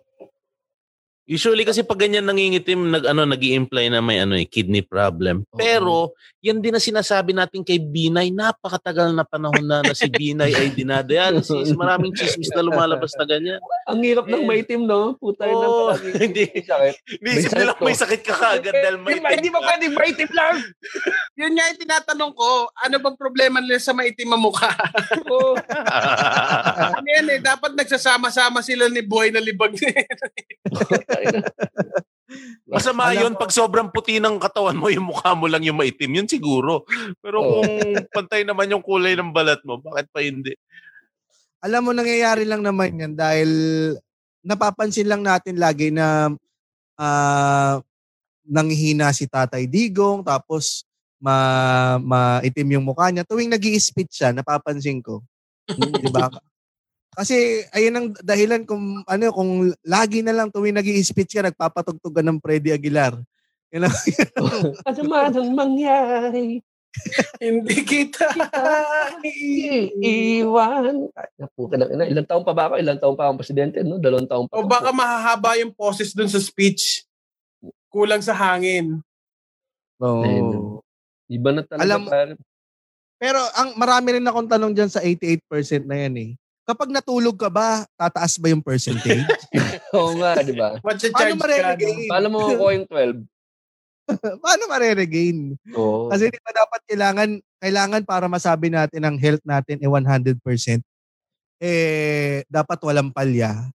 D: Usually kasi pag ganyan nangingitim, nag ano nag-i-imply na may ano eh, kidney problem. Pero yan din na sinasabi natin kay Binay, napakatagal na panahon na na si Binay ay dinadialysis. Maraming chismis na lumalabas na ganyan.
A: Ang hirap ng maitim, no? Puta yun
D: Oo,
A: lang palagi.
D: hindi. Hindi
A: May
D: isip
A: sakit
D: nila may sakit ka kaagad dahil may
E: Hindi ba pwedeng maitim lang? Yun nga yung tinatanong ko, ano bang problema nila sa maitim ang mukha?
A: Oo.
E: ano yan eh, dapat nagsasama-sama sila ni Boy na libag.
D: Masama
B: Alam
D: yun pag sobrang puti ng katawan mo, yung mukha mo lang yung maitim. Yun siguro. Pero
A: Oo.
D: kung pantay naman yung kulay ng balat mo, bakit pa hindi?
B: alam mo nangyayari lang naman yan dahil napapansin lang natin lagi na ah nanghihina si Tatay Digong tapos ma maitim yung mukha niya tuwing nag spit siya napapansin ko di ba kasi ayun ang dahilan kung ano kung lagi na lang tuwing nag spit siya nagpapatugtog ka ng Freddy Aguilar yun ang,
A: Ano man ang mangyari,
E: Hindi kita.
A: iiwan. Napu, ka na, ilang taon pa ba ako? Ilang taon pa akong presidente, no? Dalawang taon pa.
E: o baka mahahaba yung poses dun sa speech. Kulang sa hangin.
B: oh.
A: Iba na talaga.
B: Alam
A: pare.
B: Pero ang marami rin akong tanong diyan sa 88% na yan eh. Kapag natulog ka ba, tataas ba yung percentage?
A: Oo nga, di ba?
B: Paano ma-relegate?
A: Paano mo ko yung 12?
B: Paano mare-regain?
A: Oo.
B: Kasi di ba dapat kailangan, kailangan para masabi natin ang health natin ay 100%, eh, dapat walang palya.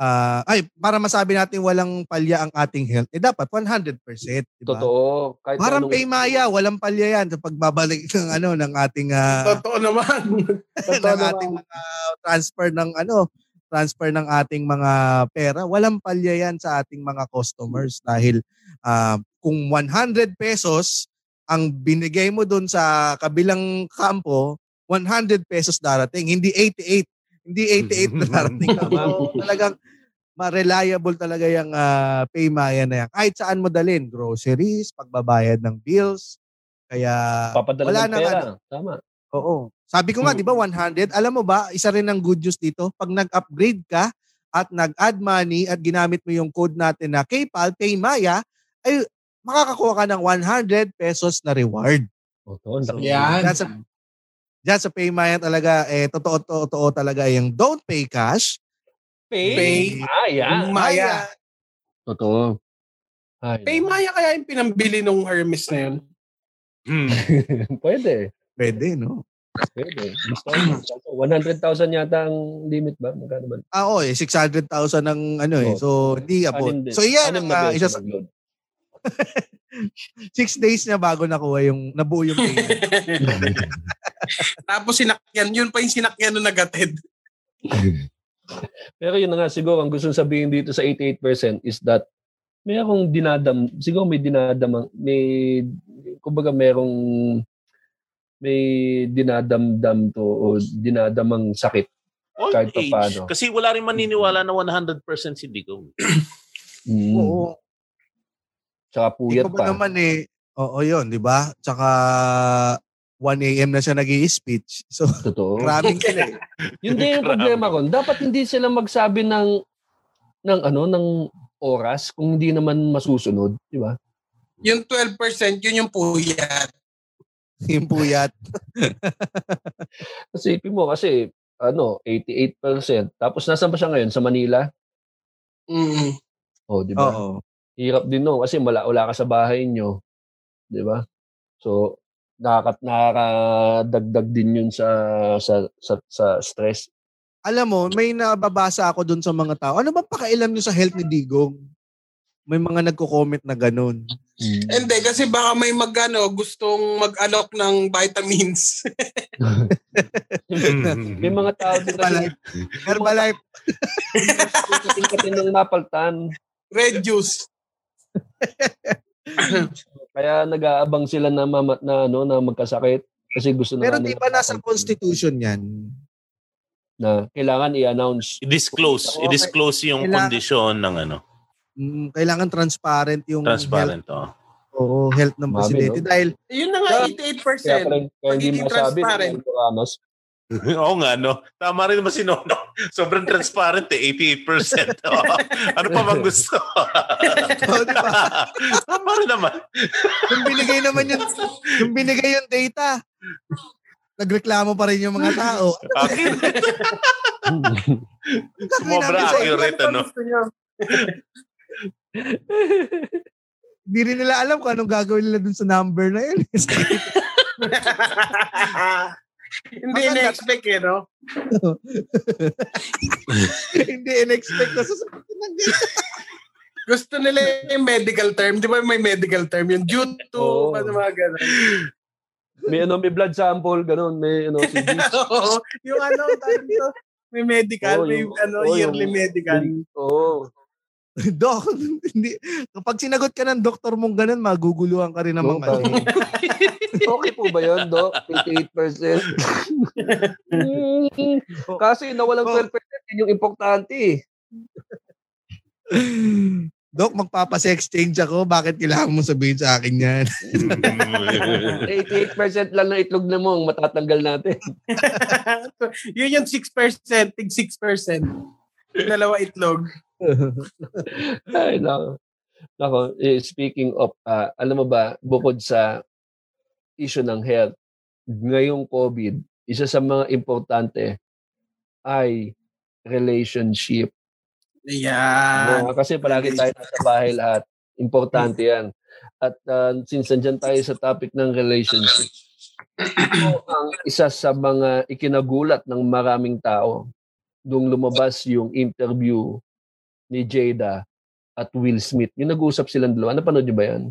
B: Ah, ay, para masabi natin walang palya ang ating health, eh dapat 100%. Di ba?
A: Totoo. Kahit
B: Parang
A: anong-
B: Paymaya, walang palya yan sa pagbabalik ng ano ng ating ah,
E: Totoo naman.
B: ng ating mga transfer ng ano, transfer ng ating mga pera. Walang palya yan sa ating mga customers dahil ah, kung 100 pesos ang binigay mo doon sa kabilang kampo, 100 pesos darating, hindi 88. Hindi 88 na darating. So, talagang ma-reliable talaga yung ah, Paymaya na yan. Kahit saan mo dalhin, groceries, pagbabayad ng bills. Kaya
A: Papadala
B: wala
A: ng
B: nang
A: pera.
B: ano.
A: Tama.
B: Oo. Sabi ko nga,
A: Hmm.
B: di ba 100? Alam mo ba, isa rin ng good news dito, pag nag-upgrade ka at nag-add money at ginamit mo yung code natin na PayPal, Paymaya, ay makakakuha ka ng 100 pesos na reward.
A: Ang laki.
E: Yan.
B: Dyan sa, dyan sa Paymaya talaga, eh, totoo, totoo, totoo talaga yung don't pay cash.
A: Pay.
E: Pay.
A: Ah, yan.
E: Maya.
A: Totoo. Ay,
E: Pay Maya kaya yung pinambili nung Hermes na yun.
D: Hmm.
A: Pwede.
B: Pwede, no?
A: Pwede. Gusto ko. 100,000 yata ang limit ba? Magkano ba?
B: Ah, oo, eh, 600,000 ang ano eh.
A: Oo.
B: So, hindi abot. So, yan ang
A: na beses
B: isa sa six days niya bago nakuha yung, nabuo yung payment.
E: Tapos sinakyan, yun pa yung sinakyan nung nagatid.
A: Pero yun na nga siguro ang gusto sabihin dito sa 88% is that may akong dinadam, siguro may dinadam, may, kumbaga merong, may dinadamdam to o dinadamang sakit.
D: Old
A: Kahit pa
D: age.
A: paano.
D: Kasi wala rin maniniwala na 100% si Digo.
A: Mm.
B: Oo.
A: Tsaka puyat
B: Ikaw ba
A: pa.
B: naman eh, oo yun, di ba? Tsaka 1 a.m. na siya nag speech So,
A: Totoo.
B: grabe sila eh.
A: Yun din yung problema ko. Dapat hindi sila magsabi ng ng ano ng oras kung hindi naman masusunod, di ba?
E: Yung 12%, yun yung puyat.
B: Yung puyat.
A: Kasi ipin mo kasi ano, 88%. Tapos nasaan ba siya ngayon? Sa Manila?
E: Mm.
A: Oh, di ba?
B: Oo.
A: Hirap din no kasi wala, wala ka sa bahay nyo. Di ba? So, nakakat nakakadagdag din yun sa sa sa, sa stress.
B: Alam mo, may nababasa ako dun sa mga tao. Ano ba pakialam nyo sa health ni Digong? May mga nagko-comment na ganun.
E: Hindi, kasi baka may magano gustong mag-alok ng vitamins.
A: May mga tao din kasi
B: Herbalife. Herbalife.
A: kating ng napaltan.
E: Red juice.
A: Kaya nag-aabang sila na, mama, na, ano, na magkasakit kasi gusto na
B: Pero di ba nasa constitution yan?
A: na kailangan i-announce.
D: I-disclose.
B: Okay.
D: I-disclose yung
B: Kailangan-
D: kondisyon ng ano,
B: Mm, kailangan transparent yung
D: transparent. Oh.
B: health, oo, health ng
A: Mami,
B: presidente.
A: no?
B: Dahil
E: Yun na nga,
A: Kaya-
E: 88%.
A: Kaya pala kaya hindi masabi
E: transparent.
A: ng.
D: Oo nga, no? Tama rin naman si Nono. Sobrang transparent eh, 88%. Oh. ano pa bang gusto?
B: oh, di ba?
D: Tama rin naman.
B: Yung binigay naman yung, yung binigay yung data. Nagreklamo pa rin yung mga tao.
D: Sumobra accurate, ano?
B: Hindi rin nila alam kung anong gagawin nila dun sa number na yun.
E: Hindi na-expect eh, no?
B: Hindi in-expect na sasabihin ng.
E: Gusto nila yung medical term. Di ba may medical term? Yung due to,
A: Oo.
E: ano mga ganun.
A: may ano, may blood sample, ganun, may ano, si
E: Oo. yung ano, dito, may medical, may
A: yung-
E: ano,
A: oo,
E: yearly
A: yung-
E: medical.
A: Oo.
B: Dok, hindi. Kapag sinagot ka ng doktor mong ganun, maguguluhan ka rin ng mga
A: Oo, okay po ba yun, Doc? 88%. Hmm. Kasi nawalang
B: Oh.
A: 12% yun yung importante eh.
B: Dok, magpapas-exchange ako. Bakit kailangan mo sabihin sa akin yan?
A: 88% lang ng itlog na mo ang matatanggal natin.
E: yun yung 6%, tig 6%. Dalawa itlog.
A: Ay, nako. Nako, eh, speaking of, ah, alam mo ba, bukod sa issue ng health, ngayong COVID, isa sa mga importante ay relationship.
E: Yan.
A: No, kasi palagi tayo nasa bahay lahat. Importante yan. At uh, since nandyan tayo sa topic ng relationship, ito ang isa sa mga ikinagulat ng maraming tao nung lumabas yung interview ni Jada at Will Smith. Yung nag-uusap silang dalawa. Napanood niyo ba yan?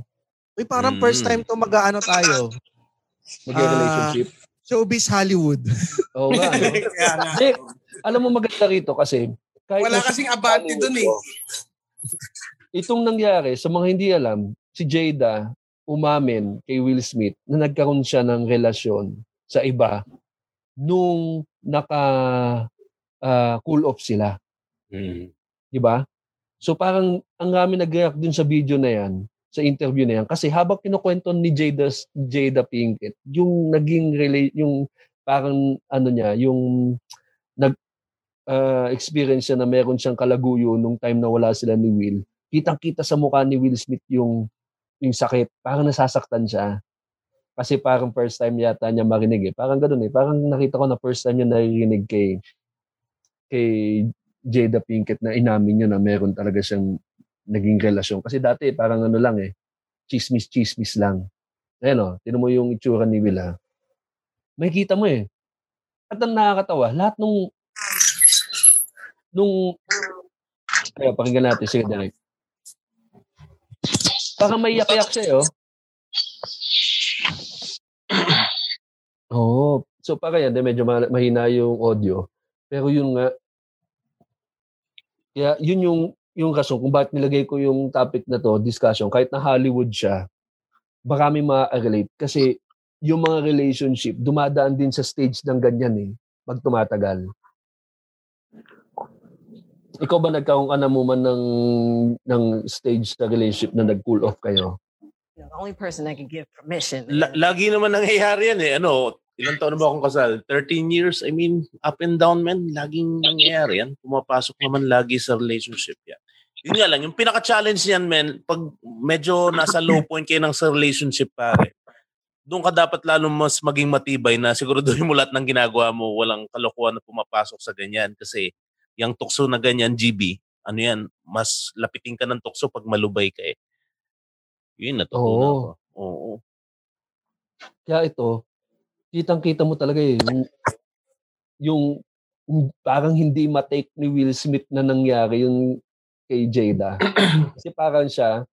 B: Uy, parang
D: Mm.
B: first time to mag-ano tayo.
A: Mag-relationship?
B: Showbiz Hollywood.
A: Oo nga. no? Hindi, alam mo maganda rito kasi kahit
C: Wala kasing abante dun eh.
A: Itong nangyari, sa mga hindi alam, si Jada umamin kay Will Smith na nagkaroon siya ng relasyon sa iba nung naka ah, cool off sila.
D: Mm.
A: Di ba? So parang ang rami nag-react dun sa video na yan, sa interview na yan. Kasi habang kinukwento ni Jada, Jada Pinkett, yung naging rela- yung parang ano niya, yung nag ah, experience niya na meron siyang kalaguyo nung time na wala sila ni Will. Kitang-kita sa mukha ni Will Smith yung yung sakit. Parang nasasaktan siya. Kasi parang first time yata niya marinig eh. Parang ganoon eh. Parang nakita ko na first time niya naririnig kay kay Jada Pinkett na inamin niya na meron talaga siyang naging relasyon. Kasi dati parang ano lang eh, chismis-chismis lang. Ayan o, tinan mo yung itsura ni Will ha. May kita mo eh. At ang nakakatawa, lahat nung nung kaya pakinggan natin, sige Derek. Parang may yak-yak siya eh, oh. Oo. So para yan, medyo ma- mahina yung audio. Pero yun nga, kaya yun yung yung rason kung bakit nilagay ko yung topic na to, discussion, kahit na Hollywood siya, baka may ma-relate. Kasi yung mga relationship, dumadaan din sa stage ng ganyan eh, pag tumatagal. Ikaw ba nagkaroon ka na mo man ng, ng stage sa relationship na nag-cool off kayo?
F: The only person that can give permission.
D: La- lagi naman nangyayari yan eh. Ano, ilang taon na ba akong kasal? 13 years. I mean, up and down man. Laging nangyayari yan. Pumapasok naman lagi sa relationship yan. Yun nga lang, yung pinaka-challenge niyan, men, pag medyo nasa low point kayo ng sa relationship, pare, doon ka dapat lalo mas maging matibay na siguraduhin mo lahat ng ginagawa mo, walang kalokohan na pumapasok sa ganyan. Kasi yung tukso na ganyan, GB, ano yan, mas lapitin ka ng tukso pag malubay ka eh. Yun, natutunan
A: Oo.
D: ko. Oo.
A: Kaya ito, kitang-kita mo talaga eh. Yung, yung, parang hindi matake ni Will Smith na nangyari yung kay Jada. Kasi parang siya,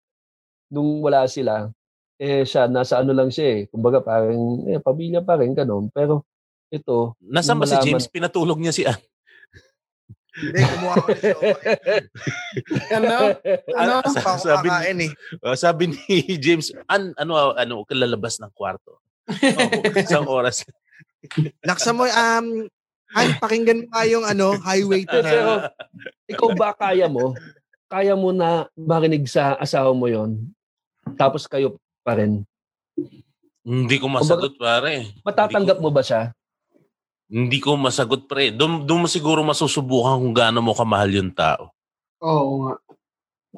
A: nung wala sila, eh siya, nasa ano lang siya eh. Kumbaga parang, eh, pamilya pa rin, ganun. Pero ito,
D: Nasaan ba si James? Pinatulog niya si Ann.
B: Hindi, kumuha ko.
C: Ano? Ano?
D: Sa- sabi,
B: kakain eh.
D: sabi ni James, An, ano, ano, kalalabas ng kwarto. Oh, isang oras.
B: Laksa mo, um, ay, pakinggan mo nga yung ano, highway to
A: Pero,
B: hell.
A: ikaw ba kaya mo? Kaya mo na marinig sa asawa mo yon tapos kayo pa rin.
D: Hindi ko masagot, pare.
A: Matatanggap mo ba siya?
D: Hindi ko masagot, pre. Doon, doon mo siguro masusubukan kung gaano mo kamahal yung tao.
C: Oo nga.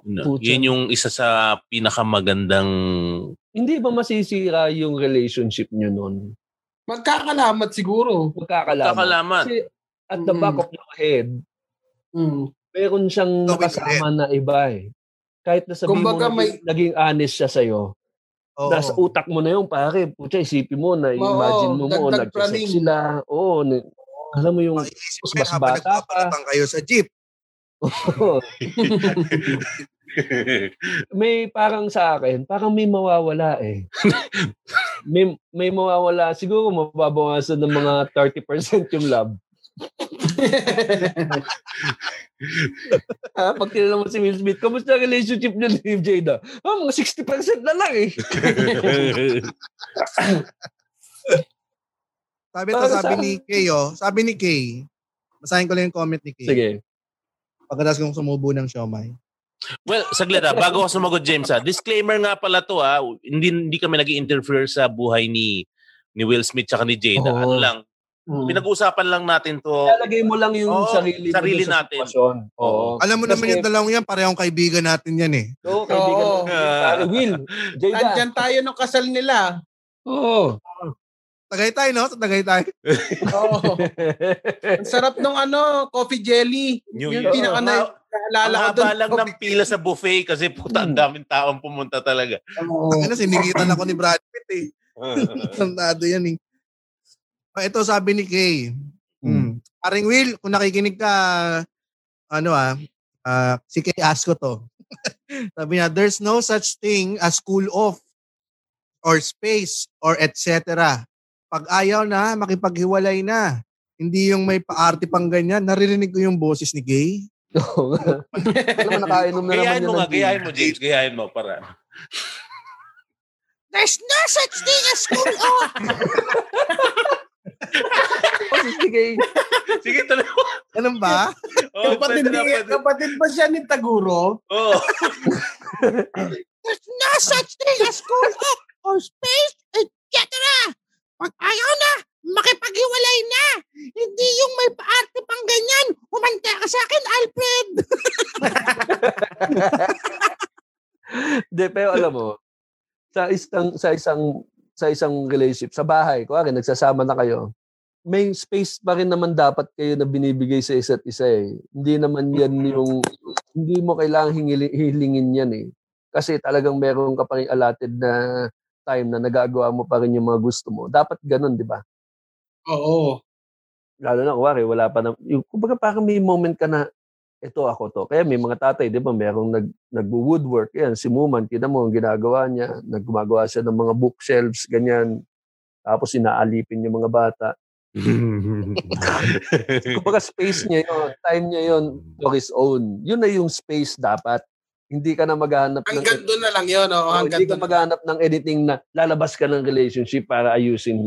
D: No. Yun yung isa sa pinakamagandang...
A: Hindi ba masisira yung relationship nyo nun?
C: Magkakalamat siguro.
A: Magkakalaman.
D: Kakalaman.
A: Kasi at the back
C: Mm.
A: of your head,
C: Mm.
A: meron siyang
B: Gawin
A: nakasama na iba eh. Kahit na sabihin mo naging,
C: may-
A: naging honest siya sa'yo,
B: Oo.
A: nasa utak mo na yung pare, putya, isipin mo na, imagine mo mo,
C: praning.
A: sila. Oo, ni- alam mo yung, mas bata pa.
B: kayo sa jeep.
A: may parang sa akin, parang may mawawala eh. may, may mawawala, siguro mababawasan ng mga 30% yung love. ah, pag tinanong mo si Will Smith, kamusta ang relationship niya ni Jada? Ah, mga 60% na lang eh.
B: Sabi to, sabi
A: sa-
B: ni Kay, oh. Sabi ni Kay, basahin ko lang yung comment ni Kay.
A: Sige.
B: Pagkatapos kong sumubo ng siomay.
D: Well, saglit ah. Bago ako sumagot, James ah. Disclaimer nga pala to ah. Hindi, hindi kami nag interfere sa buhay ni ni Will Smith tsaka ni Jada.
A: Oo.
D: Ano lang,
C: Mm.
D: pinag-uusapan lang natin to.
A: Lalagay mo lang yung
D: Oo,
A: sarili,
D: sarili
A: sa
D: natin.
A: sitwasyon. Oo.
B: Alam mo
A: Kasi-
B: naman yung dalawang yan, parehong kaibigan natin yan eh.
A: Oo, kaibigan
C: Oo.
A: mo. Pare Will, Jada.
C: Nandyan tayo nung kasal nila.
A: Oo.
B: Tagaytay, no? Sa Tagaytay.
C: Oo. Ang sarap nung ano, coffee jelly.
D: New
C: yung
D: Year.
C: pinaka na,
E: Naalala ko
D: haba lang ng pila sa buffet kasi puta, ang daming taong pumunta talaga.
E: Oo.
B: Ano, sinigitan ako ni Brad Pitt eh. Tandado yan eh. Ah, Ito sabi ni Kay. Hmm. Paring Will, kung nakikinig ka, ano ah, ah, si Kay ask ko to. sabi niya, there's no such thing as cool off or space or etc. Pag ayaw na, makipaghiwalay na. Hindi yung may paarte pang ganyan. Naririnig ko yung boses ni Kay.
A: Oo. Alam mo, nakainom na naman
D: Gayahin mo
A: ng
D: nga, gayahin mo, James. Gayahin mo para.
B: There's no such thing as cool off.
A: Boses ni Kay.
D: Sige, tuloy mo.
B: Ganun ba?
D: Oh,
E: Kapatid,
D: pwede na,
E: ni,
D: pwede.
E: kapatid ba siya ni Taguro?
D: Oh.
B: There's no such thing as cool off or space, etc. Pag ayaw na, makipaghiwalay na. Hindi yung may paarte pang ganyan. Humanda ka sa akin, Alfred.
A: Hindi, pero alam mo, sa isang sa isang sa isang relationship, sa bahay, kuwari nagsasama na kayo, may space pa rin naman dapat kayo na binibigay sa isa't isa eh. Hindi naman yan yung, hindi mo kailangang hilingin yan eh. Kasi talagang meron ka pa rin allotted na time na nagagawa mo pa rin yung mga gusto mo. Dapat ganun, di ba?
E: Oo.
A: Lalo na, kuwari, wala pa na, yung, kumbaga parang may moment ka na, ito ako to. Kaya may mga tatay, di ba, merong nag, nag-woodwork. Yan, si Muman, kita mo ang ginagawa niya. Naggumagawa siya ng mga bookshelves, ganyan. Tapos inaalipin yung mga bata. Kumbaga space niya yun, time niya yun for his own. Yun na yung space dapat. Hindi ka na maghanap ng
E: Hanggang doon na lang yun. Oh, hanggang
A: hindi ka
E: doon.
A: maghanap ng editing na lalabas ka ng relationship para ayusin.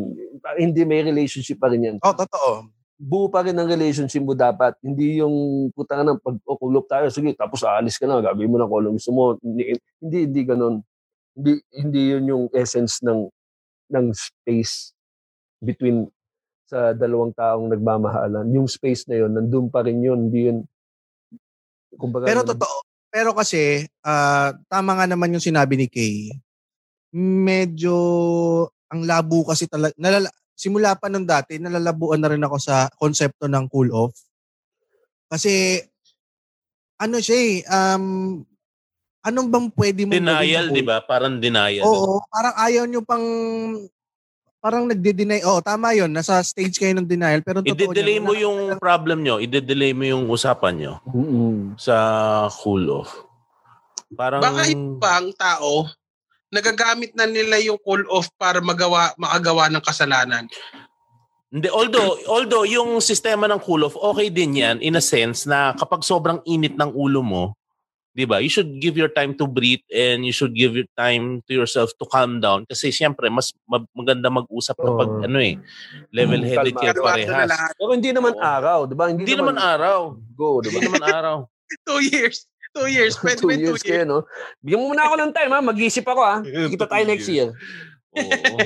A: Hindi may relationship pa rin yan.
B: Oh, totoo.
A: Buo pa rin ang relationship mo dapat. Hindi yung puta ng pag kulop tayo, sige, tapos aalis ka na, gagawin mo na kung anong gusto mo. Hindi, hindi, hindi ganun. Hindi, hindi yun yung essence ng ng space between sa dalawang taong nagmamahalan. Yung space na yun, nandun pa rin yun. Hindi yun, kumbaga,
B: Pero totoo. Pero kasi, ah, tama nga naman yung sinabi ni Kay. Medyo, ang labo kasi talaga, nalala, simula pa nung dati, nalalabuan na rin ako sa konsepto ng cool off. Kasi, ano siya eh, um, anong bang pwede mo
D: Denial, di ba? Parang denial.
B: Oo, parang ayaw nyo pang, parang nagde-deny. Oo, tama yon Nasa stage kayo ng denial. Pero totoo
D: I-delay mo yung problem nyo. I-delay mo yung usapan nyo
A: Mm-mm.
D: sa cool off. Parang...
E: Baka yung pang tao, nagagamit na nila yung cool off para magawa makagawa ng kasalanan.
D: Hindi, although, although yung sistema ng cool off, okay din yan in a sense na kapag sobrang init ng ulo mo, di ba, you should give your time to breathe and you should give your time to yourself to calm down kasi siyempre mas ma- maganda mag-usap kapag
A: Oo.
D: ano eh, level-headed kayo parehas.
A: Pero hindi naman
D: Oo.
A: araw, di ba?
D: Hindi naman araw.
A: Go, di ba?
D: Hindi naman araw.
E: Two years. Two years. Pwede
A: two
E: two
A: years
E: years?
A: kayo, no? Bigyan mo muna ako ng time, ha? Mag-isip ako, ha? Kita tayo next year.
D: Oo.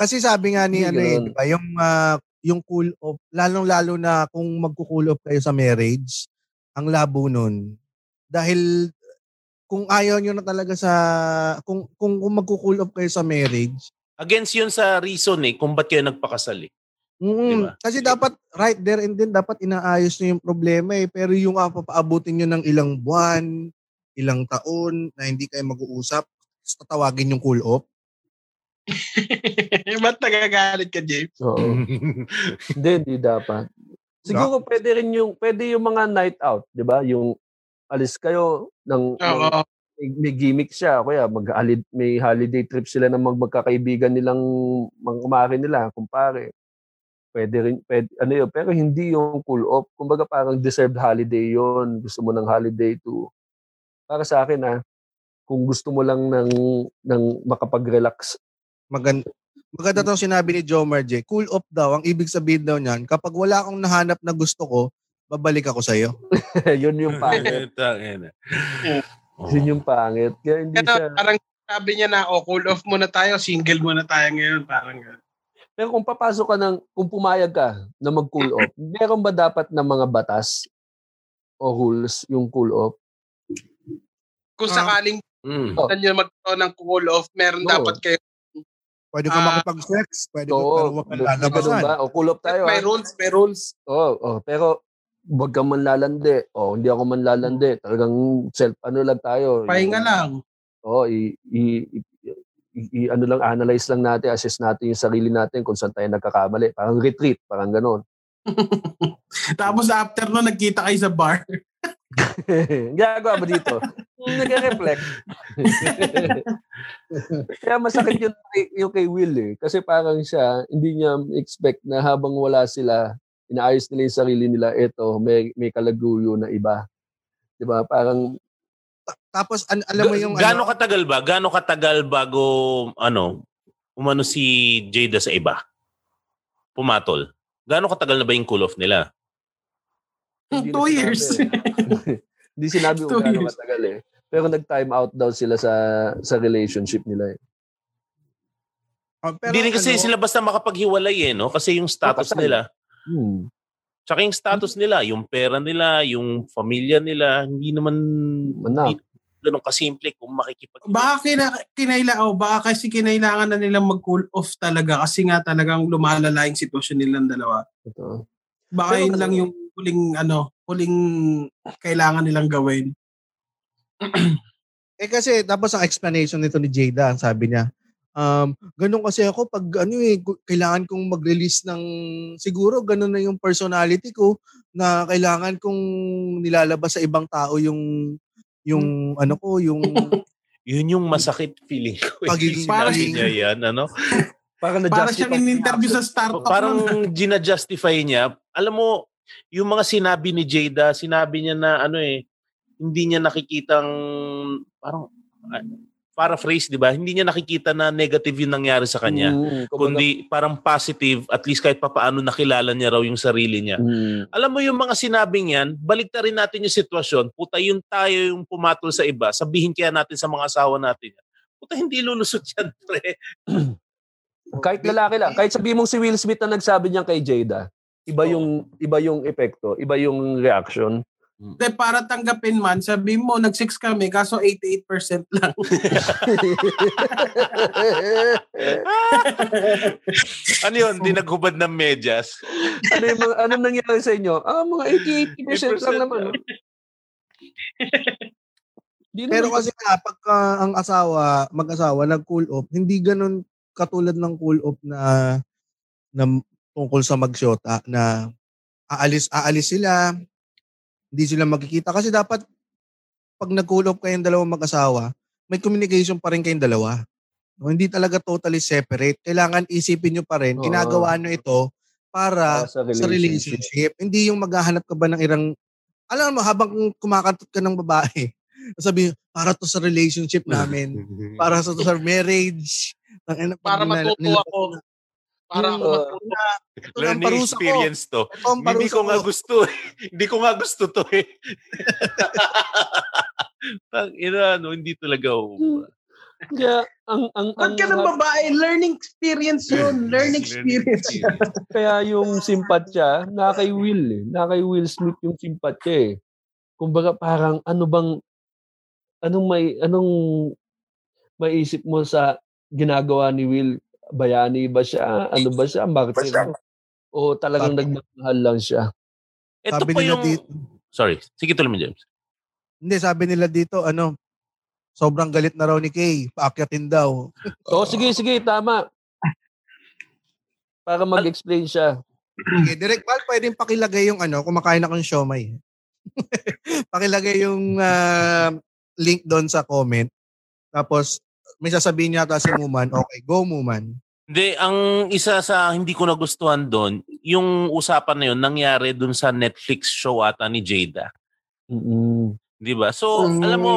B: Kasi sabi nga ni
A: Hindi
B: ano eh,
A: ganun.
B: di ba, yung ah, yung cool off, lalong-lalo na kung magko-cool off kayo sa marriage, ang labo nun. Dahil kung ayaw nyo na talaga sa kung kung, kung magko-cool off kayo sa marriage,
D: Against yun sa reason eh, kung ba't kayo nagpakasal eh.
B: mm,
D: Diba?
B: kasi dapat right there and then dapat inaayos nyo yung problema eh. Pero yung uh, papaabutin nyo ng ilang buwan, ilang taon na hindi kayo mag-uusap, tapos tatawagin yung cool off.
E: Ba't nagagalit ka, James?
A: Oo. Hindi, hindi dapat. Siguro pwede rin yung, pwede yung mga night out, di ba? Yung alis kayo ng,
E: Oo.
A: may, may gimmick siya. Kaya mag may holiday trip sila ng mag magkakaibigan nilang mga kumare nila, kumpare. Pwede rin, pwede, ano yun, pero hindi yung cool off. Kumbaga parang deserved holiday yon Gusto mo ng holiday to, para sa akin ah, kung gusto mo lang ng, ng makapag-relax
B: Magan maganda tong sinabi ni Jomar J. Cool off daw. Ang ibig sabihin daw niyan, kapag wala akong nahanap na gusto ko, babalik ako sa'yo.
A: yun yung pangit.
D: Oo.
A: Yun yung pangit. Kaya hindi
E: Kaya
A: siya...
E: parang sabi niya na, oh, cool off muna tayo, single muna tayo ngayon. Parang gano'n.
A: Pero kung papasok ka ng, kung pumayag ka na mag-cool off, meron ba dapat na mga batas o rules yung cool off?
E: Kung
B: Ah.
E: sakaling
D: Mm.
A: Oh.
E: gusto niyo magkaroon ng cool off, meron
A: Oo.
E: dapat kayo.
B: Pwede ka
E: Ah.
B: makipag-sex, pwede ka, pero huwag kang lalabasan.
A: ba? O cool off tayo
E: may
A: ah.
E: rules, may rules.
A: Oo, oh, pero wag kang manlalandi. O, hindi ako manlalandi. Talagang self, ano lang tayo.
C: Pahinga lang.
A: Oo, i, i, i, i- i- ano lang, analyze lang natin, assess natin yung sarili natin kung saan tayo nagkakamali. Parang retreat, parang ganon.
C: Tapos after no, nagkita kayo sa bar.
A: Ginagawa mo dito? Nag-reflect. Kaya masakit yung, yung kay Will eh. Kasi parang siya, hindi niya expect na habang wala sila, inaayos nila yung sarili nila, eto, may, may kalaguyo na iba. Di ba? Parang,
B: Tapos an- alam mo yung
D: Gaano
B: ano,
D: katagal ba? Gaano katagal bago ano umano si Jada sa iba? Pumatol. Gaano katagal na ba yung cool off nila?
C: Two years.
A: sinabi. hindi sinabi kung
C: Two
A: gaano
C: years.
A: katagal eh. Pero nag-time out daw sila sa sa relationship nila eh.
B: oh, pero
D: Hindi rin kasi
B: ano,
D: sila basta makapaghiwalay eh, no? Kasi yung status
A: Makasal.
D: nila,
A: Hmm.
D: tsaka yung status nila, yung pera nila, yung pamilya nila, hindi naman
A: Mana.
D: hindi ganun kasimple kung makikipag...
C: Baka kina, kinaila, oh, baka kasi kinailangan na nilang mag-cool off talaga kasi nga talagang lumalala yung sitwasyon nilang dalawa.
A: Ito.
C: Baka
A: Pero
C: yun lang yung huling ano, huling kailangan nilang gawin.
B: eh kasi tapos ang explanation nito ni Jada, ang sabi niya, um, ganun kasi ako pag ano eh, kailangan kong mag-release ng, siguro ganun na yung personality ko na kailangan kong nilalabas sa ibang tao yung, yung ano ko, yung
D: Yun yung masakit feeling ko. eh.
B: Pagiging- pagiging-
D: niya yan, ano?
A: Parang
C: Para
A: na-justify.
C: siyang in-interview sa startup.
D: parang
C: nun.
D: gina-justify niya. Alam mo, yung mga sinabi ni Jada, sinabi niya na ano eh, hindi niya nakikitang parang ah, paraphrase, 'di ba? Hindi niya nakikita na negative yung nangyari sa kanya.
A: Kumbaga-
D: Kundi parang positive, at least kahit papaano nakilala niya raw yung sarili niya.
A: Hmm.
D: Alam mo yung mga sinabing yan, balik rin natin yung sitwasyon. Puta yung tayo yung pumatol sa iba, sabihin kaya natin sa mga asawa natin. Puta hindi lulusot yan, pre.
A: Kahit lalaki lang, kahit sabi mong si Will Smith na nagsabi niyan kay Jada, iba yung iba yung epekto, iba yung reaction.
C: Hindi, para tanggapin man, sabi mo, nag-6 kami, kaso 88% lang.
D: ano yun? Hindi naghubad ng medyas.
A: ano yung mga, anong nangyari sa inyo? Ah, mga 80 lang naman. no? Di naman
B: Pero kasi nga, pagka ang asawa, mag-asawa, nag-cool off, hindi ganun katulad ng cool off na, na tungkol sa magsyota na aalis, aalis sila, hindi sila magkikita. Kasi dapat, pag nag-cool kayong dalawang mag-asawa, may communication pa rin kayong dalawa. No, hindi talaga totally separate. Kailangan isipin nyo pa rin,
A: Oo.
B: ginagawa nyo ito para
A: sa
B: sa relationship. Hindi yung maghahanap ka ba ng irang, alam mo, habang kumakantot ka ng babae, sabi, para to sa relationship namin, para sa to sa marriage. Ang-
E: Para
B: nila-
E: ako. Para ako
A: Oo.
E: matuto.
D: Learning
B: parusa ko.
D: experience to.
B: Ito ang
D: Hindi ko nga gusto eh. Hindi ko nga gusto to eh. Tang ina, no, hindi talaga ako.
A: Kaya ang ang ang
E: Huwag ka ng babae. Learning experience yun. Learning experience.
A: kaya yung simpatya na kay Will eh. Na kay Will Smith yung simpatya eh. Kumbaga parang ano bang anong may anong maisip mo sa ginagawa ni Will? Bayani ba siya? Ano ba siya? Martir? O talagang
B: Sabi-
A: nagmamahal lang siya?
D: Ito
B: Sabi
D: pa
B: nila
D: yung...
B: dito,
D: Sorry. Sige tuloy mo, James.
B: hindi, sabi nila dito, ano, sobrang galit na raw ni Kay, paakyatin daw.
A: O sige, sige, tama. Para mag-explain siya.
B: Okay, direct Val, pwedeng pakilagay yung ano, kumakain akong siomay. pakilagay yung ah, link doon sa comment. Tapos, may sasabihin niya ata si Muman, okay, go Muman.
D: Hindi, ang isa sa hindi ko nagustuhan doon, yung usapan na yun, nangyari doon sa Netflix show ata ni Jada.
A: Mm-mm.
D: Di ba? So,
E: Mm.
D: alam mo,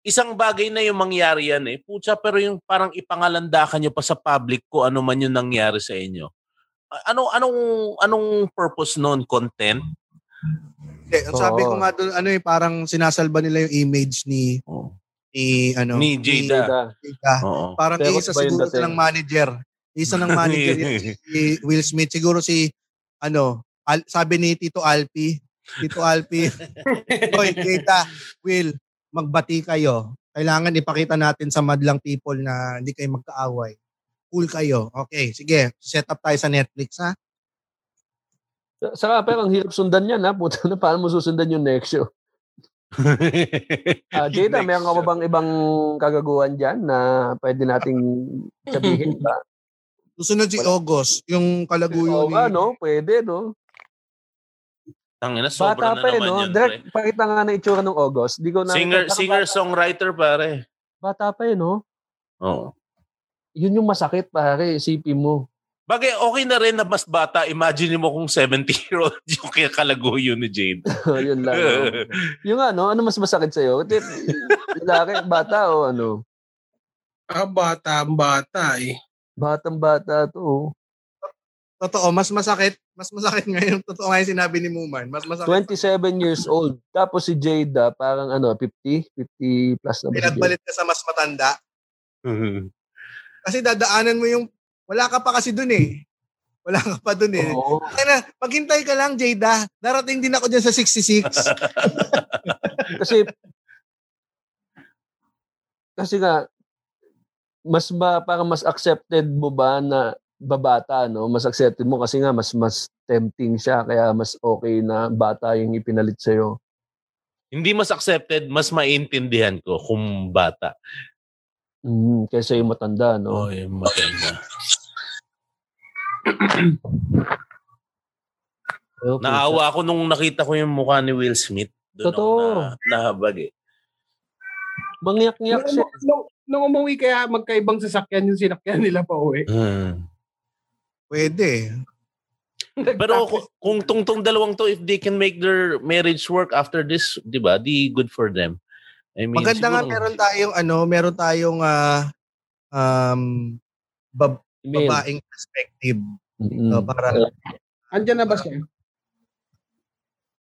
D: isang bagay na yung mangyari yan eh. Pucha, pero yung parang ipangalandakan nyo pa sa public ko ano man yung nangyari sa inyo. Ano, anong, anong purpose noon? Content?
B: Eh, ang sabi ko nga doon, ano eh, parang sinasalba nila yung image ni, ni, ano,
D: Ni Jada.
A: Jada.
B: Jada.
D: Oo.
B: Parang
A: Pero
B: isa siguro
A: dating?
B: ng manager. Isa ng manager yun, si Will Smith. Siguro si, ano, Al- sabi ni Tito Alpi, Tito Alpi, Hoy, kita, Will, magbati kayo. Kailangan ipakita natin sa madlang people na hindi kayo magkaaway. Cool kayo. Okay, sige. Set up tayo sa Netflix, ha?
A: Saka pero ang hirap sundan yan ha. Puta na, paano mo susundan yung next show? Ah, Jada, meron ka bang ibang kagaguhan dyan na pwede nating sabihin ba?
B: Susunod si August, yung kalaguyo
A: Oo
B: ni...
A: nga, no? Pwede, no?
D: Tangina, sobra
A: Bata
D: na
A: pa eh,
D: naman
A: no?
D: yun, pre.
A: Direct, pakita nga na itsura ng August. Di ko na...
D: Singer,
A: Saka
D: singer,
A: bata-
D: songwriter, pare.
A: Bata pa eh, no?
D: Oo.
A: Yun yung masakit, pare. Isipin mo.
D: Bagay, okay na rin na mas bata. Imagine mo kung 70-year-old yung kaya kalaguyo ni Jade.
A: yun lang. no? Yung ano, ano mas masakit sa'yo? Lalaki, bata o ano?
E: Ah, bata, ang bata eh.
A: Batang bata to. oh.
B: Totoo, mas masakit. Mas masakit ngayon. Totoo nga yung sinabi ni Muman. Mas masakit.
A: 27 years old. Tapos si Jada, parang ano, 50? 50 plus na ba?
B: Pinagbalit ka sa mas matanda. Kasi dadaanan mo yung... Wala ka pa kasi dun eh. Wala ka pa dun eh.
A: Oo.
B: Kaya na, maghintay ka lang, Jada. Darating din ako dyan sa 66.
A: Kasi, kasi nga, mas ba, parang mas accepted mo ba na babata, no? Mas accepted mo kasi nga, mas mas tempting siya, kaya mas okay na bata yung ipinalit sa'yo.
D: Hindi mas accepted, mas maintindihan ko kung bata.
A: Mm, kaysa yung matanda,
D: Oo,
A: no?
D: yung maganda. Naawa ako nung nakita ko yung mukha ni Will Smith. Doon
A: Totoo.
D: na, nahabag eh.
A: Mangyak-ngyak siya.
E: nung, nung umuwi kaya magkaibang sasakyan yung sinakyan nila pa uwi.
D: Hmm.
B: Pwede.
D: Pero ku- kung tong tong dalawang to, if they can make their marriage work after this, di ba, di good for them. I mean,
B: Maganda nga
D: siguro-
B: meron tayong ano, meron tayong ah, um bab-
A: Email.
B: babaeng perspective
A: Mm-mm.
B: no, para
E: Andyan na ba siya?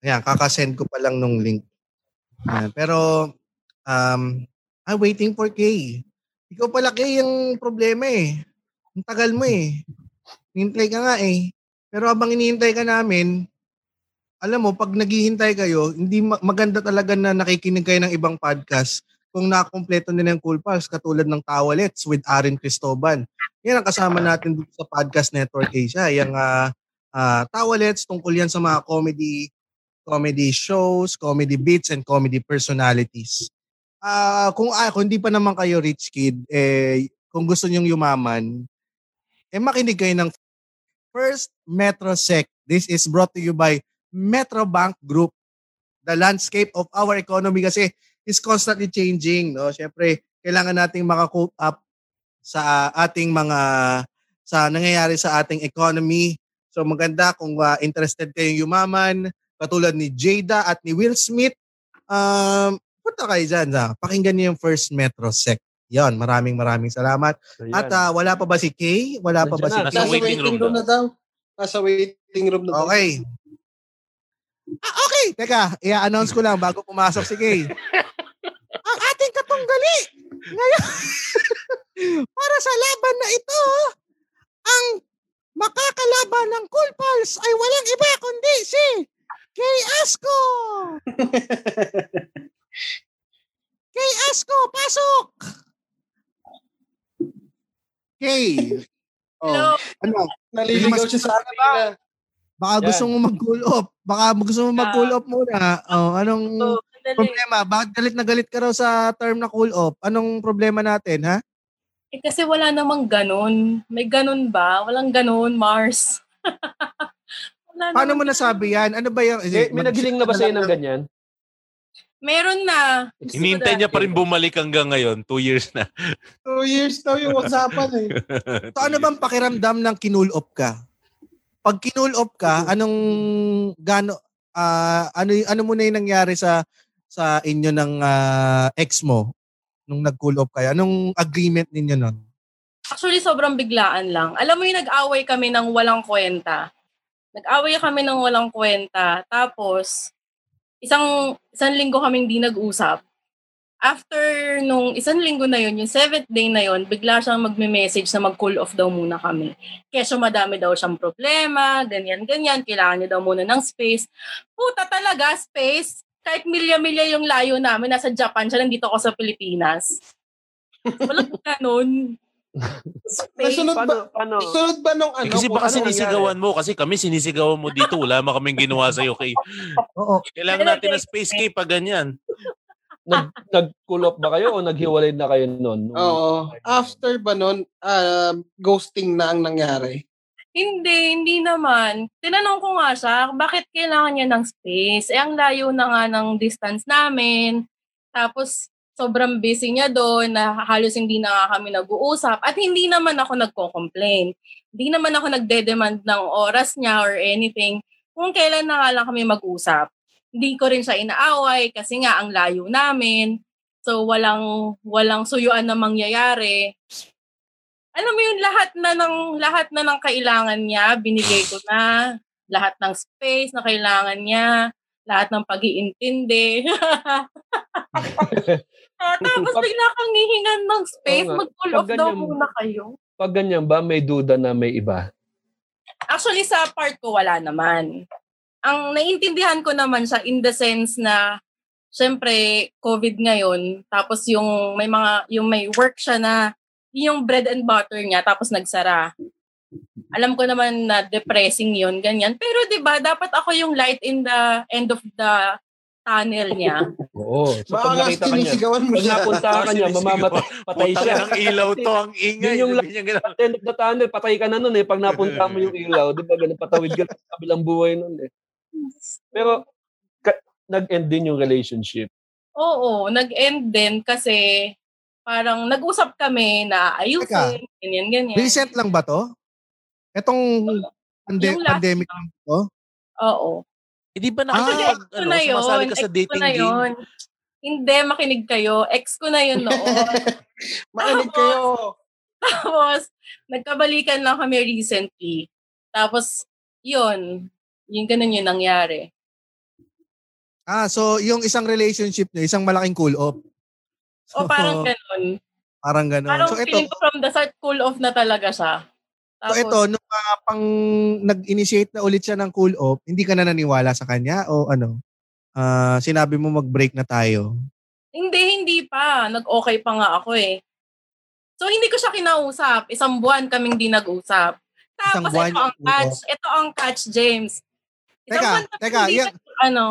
B: Ayan, kakasend ko pa lang nung link. Ayan, pero, um, I'm waiting for Kay. Ikaw pala, Kay, yung problema eh. Ang tagal mo eh. Hintay ka nga eh. Pero habang inihintay ka namin, alam mo, pag naghihintay kayo, hindi ma- maganda talaga na nakikinig kayo ng ibang podcast kung nakompleto nila yung Cool Pals, katulad ng Tawalets with Aaron Cristoban. Yan ang kasama natin dito sa Podcast Network Asia. Yung uh, Tawalets, tungkol yan sa mga comedy comedy shows, comedy beats, and comedy personalities. Ah, kung ah, kung hindi pa naman kayo rich kid, eh kung gusto niyo yumaman, eh makinig kayo ng First Metro Sec. This is brought to you by Metrobank Group. The landscape of our economy kasi is constantly changing, no? Syempre, kailangan nating maka-cope up sa ating mga sa nangyayari sa ating economy. So maganda kung ah, interested kayong yumaman, katulad ni Jada at ni Will Smith, um, punta kayo dyan. Ha? Pakinggan niyo yung first Metro Sec. Yon, maraming maraming salamat.
A: Ayan.
B: At ah, wala pa ba si Kay? Wala pa ba si
A: Nandiyan
D: Nasa
B: Kay?
D: waiting room
E: na daw. Nasa waiting room na daw.
B: Okay. Ah, okay. Teka, i-announce ko lang bago pumasok si Kay. Katunggali ngayon para sa laban na ito, ang makakalaban ng Cool Pals ay walang iba kundi si Kay Asko. Kay Asko, pasok! Kay,
F: Hello.
B: ano,
E: Naliligaw siya sa kanila.
B: Baka
A: Yan.
B: gusto mo mag-cool off. Baka gusto mo mag-cool off muna. Oh, anong
F: So.
B: Problema? Bakit galit na galit ka raw sa term na cool off? Anong problema natin, ha?
F: Eh, kasi wala namang ganun. May ganun ba? Walang ganun, Mars. wala
B: Paano mo nasabi yan? Ano ba yung...
A: May, may nagiling na ba sa'yo ng ganyan?
F: Meron na.
D: Hinihintay niya pa rin bumalik hanggang ngayon. Two years na.
E: Two years daw yung usapan eh.
B: So, ano bang pakiramdam ng kinul off ka? Pag kinul off ka, anong gano ah, ano ano mo na yung nangyari sa sa inyo ng ah, ex mo nung nag-cool off kayo? Anong agreement ninyo nun?
F: Actually, sobrang biglaan lang. Alam mo yung nag-away kami ng walang kwenta. Nag-away kami ng walang kwenta. Tapos, isang isang linggo kaming di nag-usap. After nung isang linggo na yun, yung seventh day na yun, bigla siyang magme-message na mag-cool off daw muna kami. Kesyo madami daw siyang problema, ganyan-ganyan, kailangan niya daw muna ng space. Puta talaga, space. Kahit milya-milya yung layo namin, nasa Japan siya, nandito ako sa Pilipinas. Walang ganun. Space.
E: Nasunod
A: Paano,
E: ba,
A: paano?
E: sunod ba nung
D: Eh,
E: ano?
D: kasi
E: kung
D: baka
E: ano
D: sinisigawan mo kasi kami sinisigawan mo dito. Wala mo kaming ginawa sa'yo. Kay.
B: Oo.
D: Kailangan natin ng space kay pag ganyan.
A: Nag, nag-cool off ba kayo o naghiwalay na kayo noon?
E: Oo. After ba nun, um, ghosting na ang nangyari?
F: Hindi, hindi naman. Tinanong ko nga siya, bakit kailangan niya ng space? Eh, ang layo na nga ng distance namin. Tapos, sobrang busy niya doon na halos hindi na nga kami nag-uusap. At hindi naman ako nagko-complain. Hindi naman ako nagde-demand ng oras niya or anything. Kung kailan na nga lang kami mag-usap. Hindi ko rin siya inaaway kasi nga ang layo namin. So, walang, walang suyuan na mangyayari alam mo yun, lahat na ng lahat na ng kailangan niya, binigay ko na. Lahat ng space na kailangan niya, lahat ng pag-iintindi. Ah, Tapos
A: Pag-
F: bigla kang hihingan ng space,
A: Pag
F: off daw muna kayo.
A: Pag ganyan ba, may duda na may iba?
F: Actually, sa part ko, wala naman. Ang naiintindihan ko naman siya in the sense na, syempre, COVID ngayon, tapos yung may mga, yung may work siya na, yung bread and butter niya, tapos nagsara. Alam ko naman na depressing yun, ganyan. Pero 'di ba dapat ako yung light in the end of the tunnel niya.
A: Oo. So
E: Baka
A: pag
E: nga
A: nakita ka niya,
E: sinisigawan mo
A: pag napunta ka niya, mamamatay patay siya.
D: ng ilaw to, ang ingay.
A: Yun yung the end of the tunnel, patay ka na nun eh. Pag napunta mo yung ilaw, di ba, ganun, patawid ka sa kabilang buhay nun eh. Pero, ka- nag-end din yung relationship.
F: Oo, nag-end din kasi parang nag-usap kami na ayusin, ganyan, ganyan.
B: Recent lang ba to? Etong pande-
F: Yung
B: pandemic lang to?
F: Oo.
D: Hindi ba
B: Ah,
D: nakakapag,
F: ko
D: ano,
F: na yun.
D: sumasali ka sa dating
F: na
D: game?
F: yun. Hindi, makinig kayo. Ex ko na yun noon.
E: Makinig kayo.
F: Tapos, nagkabalikan lang kami recently. Tapos, yun. Yung ganun yung nangyari.
B: Ah, so yung isang relationship niyo, isang malaking cool off.
F: O parang ganun.
B: Parang ganun.
F: Parang
B: so ito,
F: feeling ko from the start, cool off na talaga siya.
B: so ito, nung ah, pang nag-initiate na ulit siya ng cool off, hindi ka na naniwala sa kanya o ano? Ah, sinabi mo mag-break na tayo.
F: Hindi, hindi pa. Nag-okay pa nga ako eh. So, hindi ko siya kinausap. Isang buwan kaming di nag-usap.
B: Isang
F: Tapos,
B: buwan
F: ito ang catch. Ito ang catch, James. Isang
B: Teka,
F: buwan
B: teka,
F: hindi nag- ano,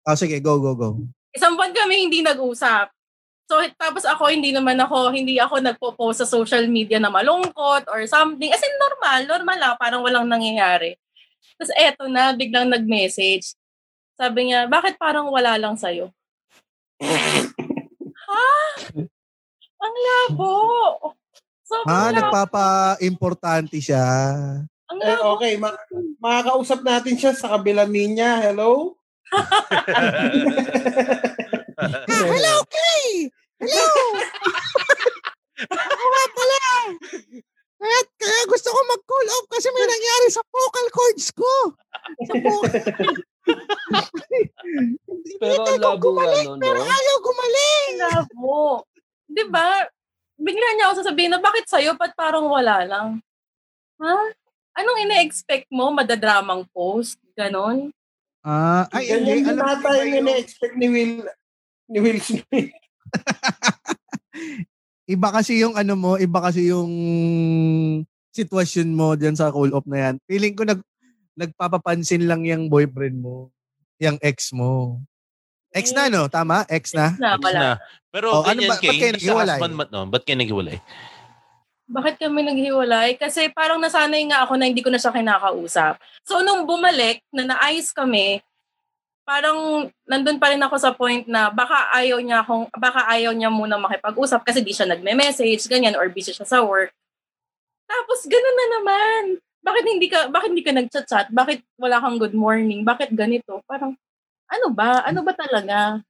B: Ah, sige, go, go, go.
F: isang buwan kami hindi nag-usap. So, tapos ako, hindi naman ako, hindi ako nagpo-post sa social media na malungkot or something. As in, normal, normal lang, parang walang nangyayari. Tapos eto na, biglang nag-message. Sabi niya, bakit parang wala lang sa'yo? ha? Ang labo. Sobrang
B: Ah,
F: labo.
B: nagpapa-importante siya.
F: Ang
E: Eh,
F: labo.
E: okay, ma- makakausap natin siya sa kabilang linya. Hello?
B: hello, Kay! Hello! Ako nga pala. Kaya, kaya gusto ko mag-cool off kasi may nangyari sa vocal cords ko. Sa vocal.
A: Pero ang labo nga no,
B: Pero
A: no?
B: ayaw gumaling.
F: Labo. Di ba? Bigla niya ako sasabihin na bakit sa'yo, ba't parang wala lang? Ha? Anong ina-expect mo? Madadramang post? Ganon?
B: Ah, ay, hindi.
E: Ganyan din
B: Alam mo ba
E: yung ina-expect ni Will ni Will Smith.
B: Iba kasi yung ano mo, iba kasi yung sitwasyon mo diyan sa cool off na yan. Feeling ko nag nagpapapansin lang yung boyfriend mo, yung ex mo. Ex na no, tama? Ex na.
F: Na,
D: Ex na. Pero
B: Oh, ano
D: ganyan
B: ba-
D: kay,
B: ba't kayo naghiwalay?
D: husband, mat- no? Ba't kayo naghiwalay?
F: Bakit kami naghiwalay? Kasi parang nasanay nga ako na hindi ko na siya kinakausap. So, nung bumalik, na naayos kami, parang nandun pa rin ako sa point na baka ayaw niya akong, baka ayaw niya muna makipag-usap kasi di siya nagme-message, ganyan, or busy siya sa work. Tapos, ganun na naman. Bakit hindi ka, bakit hindi ka nag-chat-chat? Bakit wala kang good morning? Bakit ganito? Parang, ano ba? Ano ba talaga?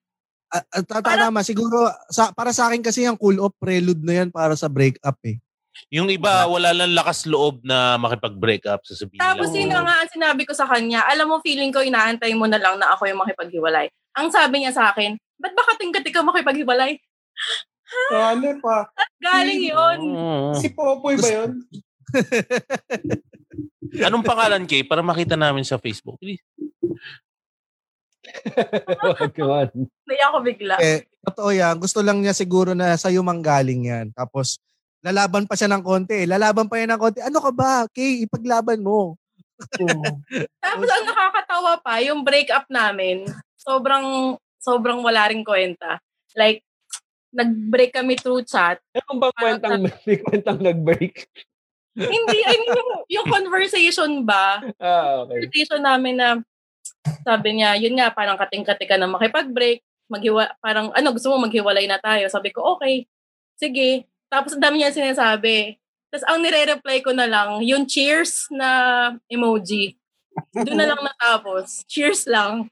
B: Ta- ta- tama, siguro sa, para sa akin kasi yung cool off prelude na yan para sa breakup eh.
D: Yung iba, wala lang lakas loob na makipag-break up. Sasabihin
F: Tapos
D: lang,
F: yun na nga ang sinabi ko sa kanya, alam mo, feeling ko inaantay mo na lang na ako yung makipaghiwalay. Ang sabi niya sa akin, ba't ba kating-kati ka makipaghiwalay?
E: Ano pa?
F: Galing yun.
E: Si Popoy ba yun?
D: Anong pangalan kay para makita namin sa Facebook? Please.
A: Wag naman.
F: Naya ako bigla.
B: Eh, totoo yan. Gusto lang niya siguro na sa'yo manggaling yan. Tapos, lalaban pa siya ng konti. Lalaban pa yan ng konti. Ano ka ba? Kay, ipaglaban mo.
F: Tapos ang nakakatawa pa, yung breakup namin, sobrang, sobrang wala rin kwenta. Like, nag-break kami through chat.
A: Meron bang kwentang, may kwentang nag-break?
F: Hindi, I mean, yung, yung conversation ba,
A: Ah, okay.
F: conversation namin na sabi niya, yun nga, parang kating-kati ka na makipag-break, maghiwa, parang, ano, gusto mo maghiwalay na tayo. Sabi ko, okay, sige. Tapos ang dami niya sinasabi. Tapos ang nire-reply ko na lang, yung cheers na emoji. Doon na lang natapos. Cheers lang.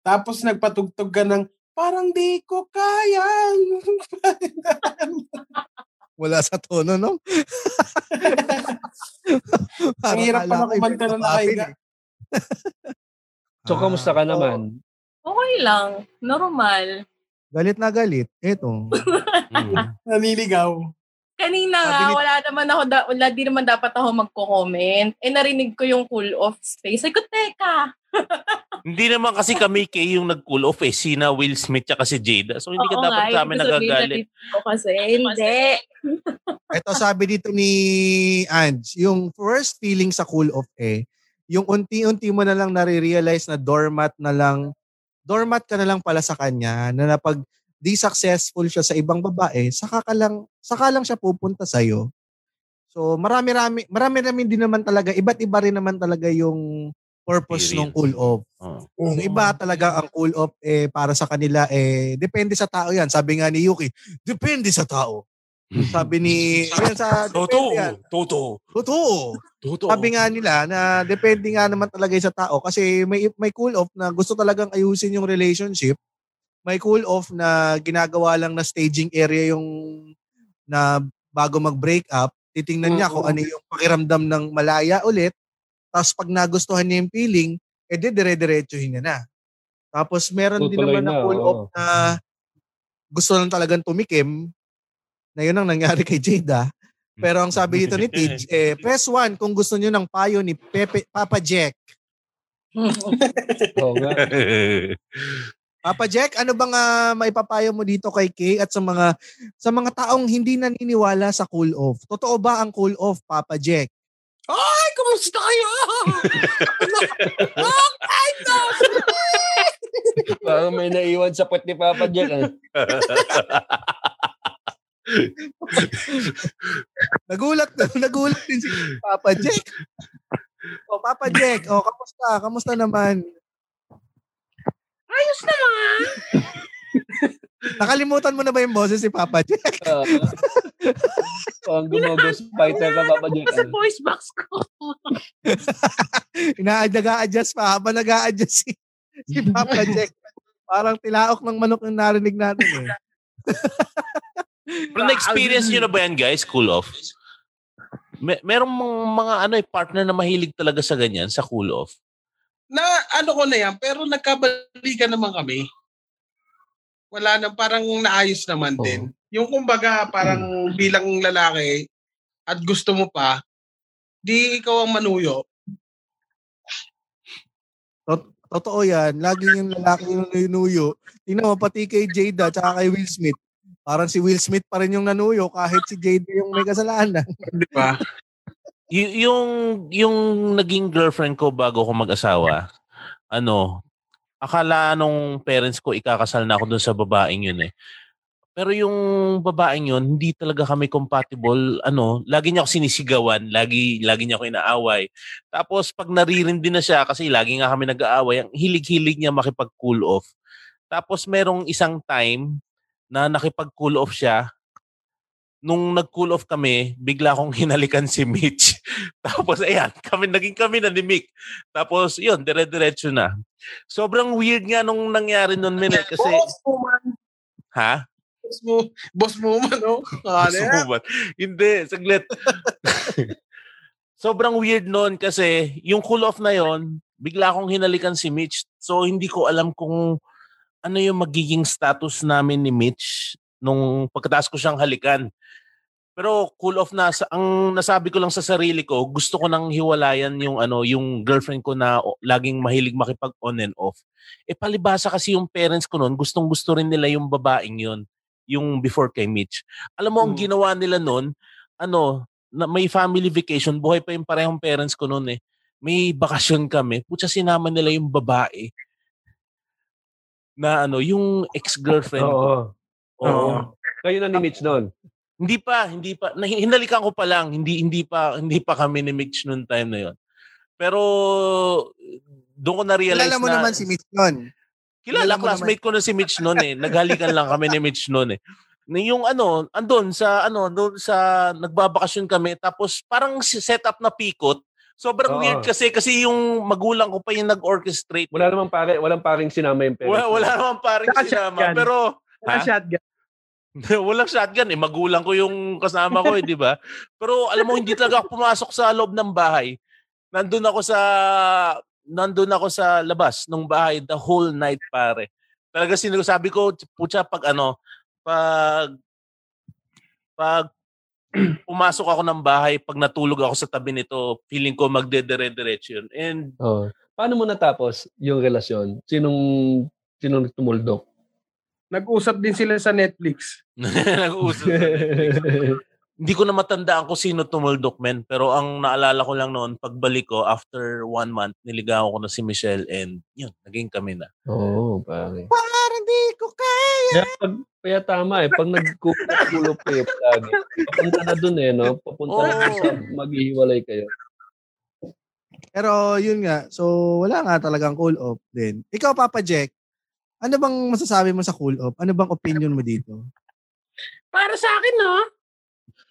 C: Tapos nagpatugtog ka ng, parang di ko kayang.
B: Wala sa tono, no?
C: Ang hirap pa na kumanta na nakahiga.
A: So, kamusta ka naman?
F: Okay lang. Normal.
B: Galit na galit. Eto.
D: Mm.
C: Naniligaw.
F: Kanina nga,
B: ni-
F: wala naman ako, da, wala di naman dapat ako magko-comment. Eh, narinig ko yung cool off space. Ay ko, teka.
D: Hindi naman kasi kami kay yung nag-cool off eh. Sina Will Smith tsaka si Jada. So hindi ka
F: Oo
D: dapat
F: nga,
D: sa amin
F: sabihin
D: nagagalit.
F: ko kasi, hindi.
B: Ito sabi dito ni Ange, yung first feeling sa cool off eh, yung unti-unti mo na lang nare-realize na doormat na lang, doormat ka na lang pala sa kanya, na napag di successful siya sa ibang babae, saka ka lang, saka lang siya pupunta sa'yo. So marami-rami, marami-rami din naman talaga, iba't iba rin naman talaga yung purpose ng
D: Experience.
B: cool off.
D: Oh.
B: Yung iba talaga ang cool off eh para sa kanila eh depende sa tao 'yan. Sabi nga ni Yuki, depende sa tao. Sabi ni ayun sa depende yan.
D: Toto.
B: Totoo.
D: Toto.
B: Sabi nga nila na depende nga naman talaga sa tao kasi may may cool off na gusto talagang ayusin yung relationship. May cool off na ginagawa lang na staging area yung na bago mag-break up, titingnan niya kung ano yung pakiramdam ng malaya ulit. Tapos pag nagustuhan niya yung feeling, edi dire-diretsuhin niya na. Tapos meron din
A: Tutuloy
B: naman na
A: na,
B: cool
A: oo.
B: off na gusto lang talagang tumikim na yun ang nangyari kay Jada. Pero ang sabi dito ni Tidge, eh, press 1 kung gusto niyo ng payo ni Pepe, Papa Jack.
A: Oo nga.
B: Papa Jack, ano bang ah, maipapayo mo dito kay Kay at sa mga sa mga taong hindi naniniwala sa cool off? Totoo ba ang cool off, Papa Jack?
C: Ay, kumusta kayo? okay, no.
A: Parang may naiwan sa puwet ni Papa Jack.
B: Nagulat nagulat din si Papa Jack. O Papa Jack, o kamusta? Kamusta naman?
F: Ayos naman.
B: Nakalimutan mo na ba yung boses si Papa Jack?
A: Ah. Parang gumagos fighter ka, Papa Jack.
F: Sa
A: ah.
F: voice box ko.
B: Ina-nag-a-adjust pa habang nag-a-adjust si, si Papa Jack. Parang tilaok ng manok yung narinig natin eh.
D: Pero na-experience nyo na ba yan, guys? Cool off? May, merong mga, mga ano, eh, partner na mahilig talaga sa ganyan, sa cool off.
E: Na ano ko na yan, pero nagkabalikan naman kami. Wala na, parang naayos naman
B: Oo.
E: din. Yung kumbaga, parang bilang lalaki at gusto mo pa, di ikaw ang manuyo.
B: Totoo yan. Lagi yung lalaki yung nanuyo. Tingnan mo, pati kay Jada tsaka kay Will Smith. Parang si Will Smith pa rin yung nanuyo kahit si Jada yung may kasalanan.
E: Di ba?
D: Y- yung, yung naging girlfriend ko bago ko mag-asawa, ano, akala nung parents ko ikakasal na ako dun sa babaeng yun eh. Pero yung babaeng yun, hindi talaga kami compatible. Ano, lagi niya ako sinisigawan, lagi, lagi niya ako inaaway. Tapos pag naririndi na siya, kasi lagi nga kami nag-aaway, ang hilig-hilig niya makipag-cool off. Tapos merong isang time na nakipag-cool off siya, nung nag-cool off kami, bigla akong hinalikan si Mitch. Tapos ayan, kami naging kami na ni Mick. Tapos yun, dire-diretso na. Sobrang weird nga nung nangyari nun, Minet, kasi
E: boss man.
D: ha?
E: Boss mo, boss mo man, no? Yan?
D: mo ba? Hindi, saglit. Sobrang weird nun kasi yung cool off na yon, bigla akong hinalikan si Mitch. So hindi ko alam kung ano yung magiging status namin ni Mitch nung pagkatapos ko siyang halikan. Pero cool off na sa, ang nasabi ko lang sa sarili ko, gusto ko nang hiwalayan yung ano, yung girlfriend ko na o, laging mahilig makipag on and off. Eh palibasa kasi yung parents ko noon, gustong-gusto rin nila yung babaeng yun. yung before kay Mitch. Alam mo, ang
B: Mm.
D: ginawa nila noon, ano, na may family vacation, buhay pa yung parehong parents ko noon eh. May bakasyon kami. Putya sinama nila yung babae na ano, yung ex-girlfriend ko.
A: Oo.
D: Oo.
A: Oo. Kayo na ni Mitch noon.
D: Hindi pa, hindi pa. Hinalikan ko pa lang, hindi hindi pa hindi pa kami ni Mitch noon time na 'yon. Pero doon ko na realize
B: Kilala mo
D: na
B: naman si Mitch nun.
D: Kilala,
B: Kilala
D: classmate ko na si Mitch noon eh. Naghalikan lang kami ni Mitch noon eh. Na Yung ano, andun sa ano, doon sa nagbabakasyon kami tapos parang si- setup na pikot. Sobrang
A: Oo.
D: weird kasi kasi yung magulang ko pa yung nag-orchestrate.
A: Wala namang pare, walang paring sinama yung parents.
D: Wala, wala naman parang
E: Saka
D: sinama.
E: shotgun.
D: Pero
E: Wala
D: Ha?
E: shotgun.
D: Walang shotgun eh. Magulang ko yung kasama ko eh, di ba? Pero alam mo, hindi talaga ako pumasok sa loob ng bahay. Nandun ako sa nandun ako sa labas ng bahay the whole night, pare. Talaga sinasabi ko, putya, pag ano, pag pag pumasok ako ng bahay, pag natulog ako sa tabi nito, feeling ko magdedere-diretso yun. And
A: Oo. Paano mo natapos yung relasyon? Sinong sinong tumuldok?
E: Nag-usap din sila sa Netflix.
D: nag-uusap. Hindi ko na matandaan kung sino tumuldok, men. Pero ang naalala ko lang noon, pagbalik ko, after one month, niligawan ko na si Michelle and yun, naging kami na.
A: Oo, pare.
B: Parang di ko kaya.
A: Kaya, pag, kaya tama eh, pag nagkukulop kayo lagi, papunta na dun eh, no? Papunta na dun sa maghihiwalay kayo.
B: Pero yun nga, so wala nga talagang cool off din. Ikaw, Papa Jack, ano bang masasabi mo sa cool off? Ano bang opinion mo dito?
E: Para sa akin, no?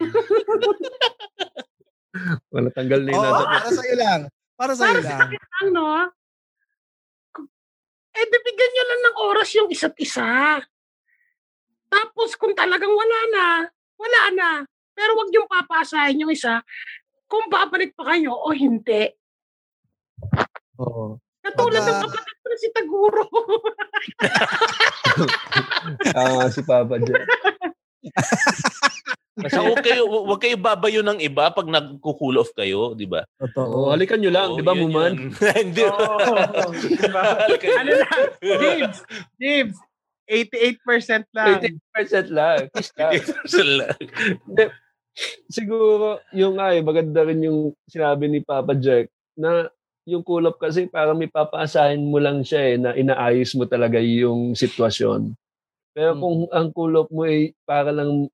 A: Wala tanggal na
B: Oo,
A: nasa
B: para sa'yo lang. Para sa'yo
G: Para sa
B: lang.
G: akin lang, no? Eh, bibigyan nyo lang ng oras yung isa't isa. Tapos, kung talagang wala na, wala na. Pero wag yung papasahin yung isa kung babalik pa kayo o hindi.
B: Oo.
G: Katulad
B: Pag,
G: ng kapatid ko na si Taguro.
A: Ah, si Papa Jack. Kasi,
D: So, huwag kayo, huwag kayo babayo ng iba pag nag-cool off kayo, di ba?
B: Totoo.
A: oh, halikan nyo lang,
D: Oo,
A: di ba, Muman?
D: Hindi.
E: Oo. Diba? Ano lang, James, James, 88% lang.
A: 88% lang. Kiss ka.
D: Sala.
A: Siguro, yung ay, maganda rin yung sinabi ni Papa Jack na yung kulap kasi parang may papaasahin mo lang siya eh, na inaayos mo talaga yung sitwasyon. Pero kung ang kulap mo ay para lang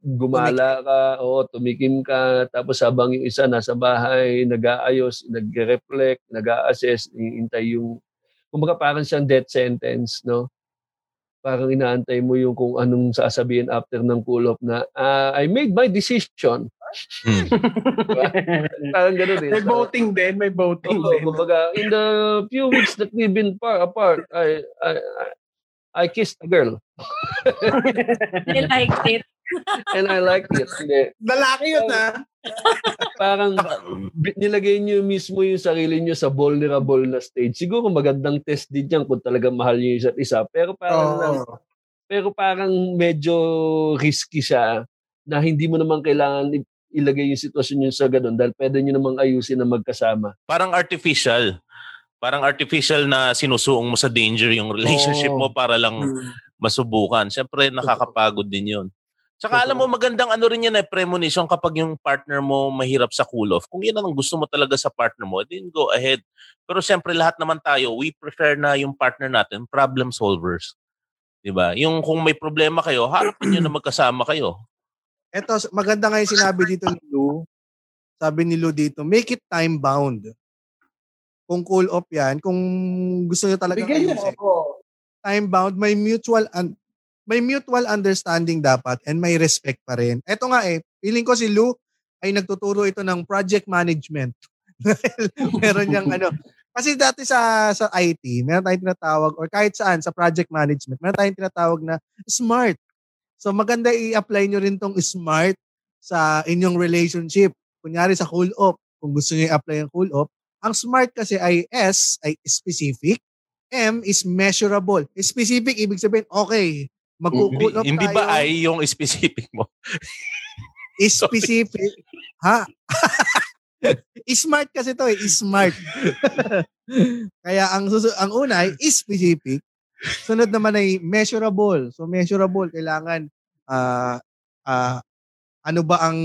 A: gumala ka, o tumikim ka, tapos habang yung isa nasa bahay, nag-aayos, nag-reflect, nag-a-assess, iintay yung, kumbaga parang siyang death sentence, no? Parang inaantay mo yung kung anong sasabihin after ng cool off na, "Ah, I made my decision.
D: Hmm.
A: Parang gano'n eh.
E: May voting din, may voting
A: Oo,
E: din.
A: kumbaga, in the few weeks that we've been far apart, I, I, I, I kissed a girl
F: I liked it.
A: And I liked it. Hindi.
E: Lalaki yun, ha?
A: Parang nilagay niyo mismo yung sarili niyo sa vulnerable na stage. Siguro magandang test din yan kung talaga mahal niyo yung isa't isa. Pero parang,
B: Oo.
A: pero parang medyo risky siya na hindi mo naman kailangan ilagay yung sitwasyon niyo sa ganun dahil pwede niyo namang ayusin na magkasama.
D: Parang artificial. Parang artificial na sinusuong mo sa danger yung relationship
A: Oo.
D: mo para lang masubukan. Siyempre, nakakapagod din yun. Tsaka alam mo, magandang ano rin yan eh, premonition kapag yung partner mo mahirap sa cool-off. Kung yan ang gusto mo talaga sa partner mo, then go ahead. Pero siyempre, lahat naman tayo, we prefer na yung partner natin, problem solvers. 'Di ba? Yung kung may problema kayo, harapin nyo na magkasama kayo.
B: Eto, maganda nga yung sinabi dito ni Lou. Sabi ni Lou dito, make it time bound. Kung cool off yan, kung gusto nyo talaga
E: Bigyan
B: ayusin,
E: ako.
B: time bound, may mutual un- may mutual understanding dapat and may respect pa rin. Eto nga eh, feeling ko si Lou ay nagtuturo ito ng project management. meron niyang ano. Kasi dati sa sa IT, meron tayong tinatawag or kahit saan sa project management, meron tayong tinatawag na smart. So maganda i-apply nyo rin tong smart sa inyong relationship. Kunyari sa cool off, kung gusto niyo i-apply ang cool off, ang smart kasi ay S ay specific, M is measurable. Specific, ibig sabihin, okay, magkukull off
D: Hindi
B: tayo.
D: ba ay yung specific mo?
B: Specific. ha? Smart kasi to eh. Smart. Kaya ang susu- ang una ay specific. Sunod naman ay measurable. So measurable, kailangan ah ah, ano ba ang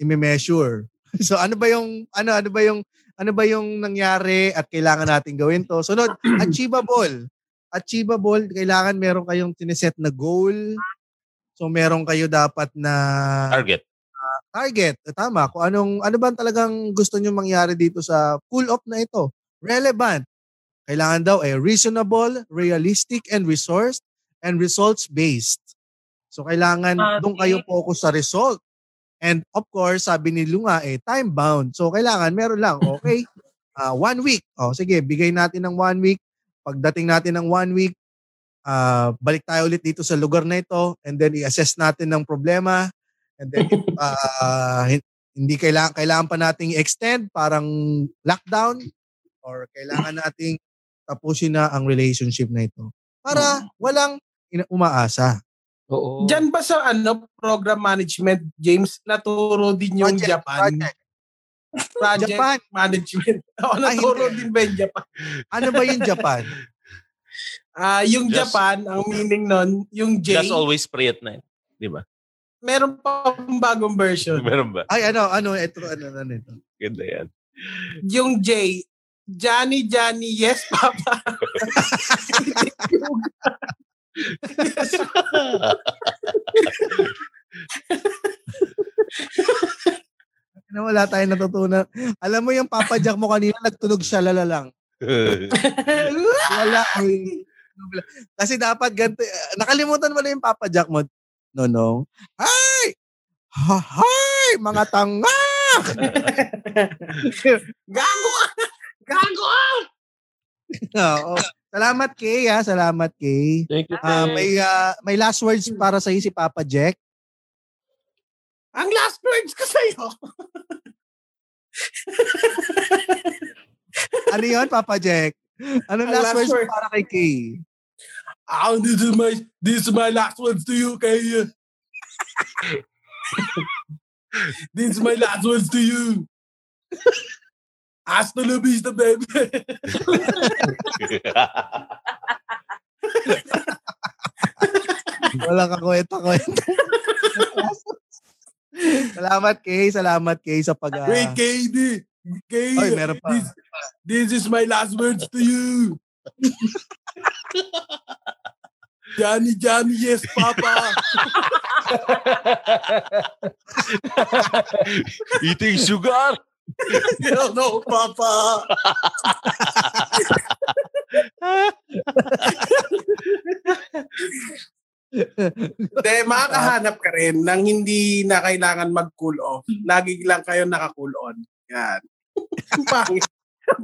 B: i-measure? So ano ba yung ano ano ba yung ano ba yung nangyari at kailangan natin gawin to? Sunod, achievable. Achievable, kailangan meron kayong tineset na goal. So meron kayo dapat na
D: Target.
B: target. Eh, Tama. Kung anong ano ba talagang gusto niyo mangyari dito sa pull off na ito? Relevant. Kailangan daw eh reasonable, realistic and resource and results based. So kailangan
F: Okay.
B: doon kayo focus sa result. And of course, sabi ni Lunga eh time bound. So kailangan meron lang, okay? Ah, one week. Oh, sige, bigay natin ng one week. Pagdating natin ng one week, ah, balik tayo ulit dito sa lugar na ito and then i-assess natin ng problema and then if, hin- hindi kailangan kailangan pa nating extend parang lockdown or kailangan nating tapusin na ang relationship na ito para walang ina- umaasa.
A: Oo.
E: Diyan ba sa ano program management, James, naturo din yung
B: Project,
E: Japan?
B: project.
E: Project
B: Japan.
E: management. Oo,
B: Ah,
E: naturo
B: hindi.
E: din ba yung Japan?
B: Ano ba yung Japan?
E: Ah, yung
D: Just-
E: Japan, ang meaning nun, yung J,
D: Just always pray at night. Di ba?
E: meron pa akong bagong version.
D: Meron ba?
B: Ay ano ano ito ano ano ito.
D: Ganda yan.
E: Yung J, Johnny, Johnny, yes, Papa.
B: Na wala tayong natutunan. Alam mo yung Papa Jack mo kanina nagtunog siya lala lang. Wala. Ay. Kasi dapat ganito. eh, Nakalimutan mo na yung Papa Jack mo. Nonong. Hi! Ha, hi! Mga tanga!
E: Gago ka! Gago ka!
B: Oo. Salamat Kay ha. Salamat Kay.
A: Thank you,
B: Ah,
A: thank
B: may ah, may last words para sa si Papa Jack.
E: Ang last words ko sa'yo.
B: Ano 'yon, Papa Jack? Anong last,
E: last
B: words
E: word.
B: para kay Kay?
E: Ah, this is my, this is my last words to you, kay. this is my last words to you. Hasta la vista, baby.
B: Walang kakwenta-kwenta. salamat Kay, salamat Kay sa pag ah,
E: Wait, KD. Kay,
B: Oy, meron pa.
E: this, this is my last words to you. Johnny, Johnny, yes, Papa.
D: Eating sugar.
E: Hell no, Papa. Hindi, makakahanap ka rin nang hindi na kailangan mag-cool off. Lagi lang kayo naka-cool on. Yan. Ang pangit.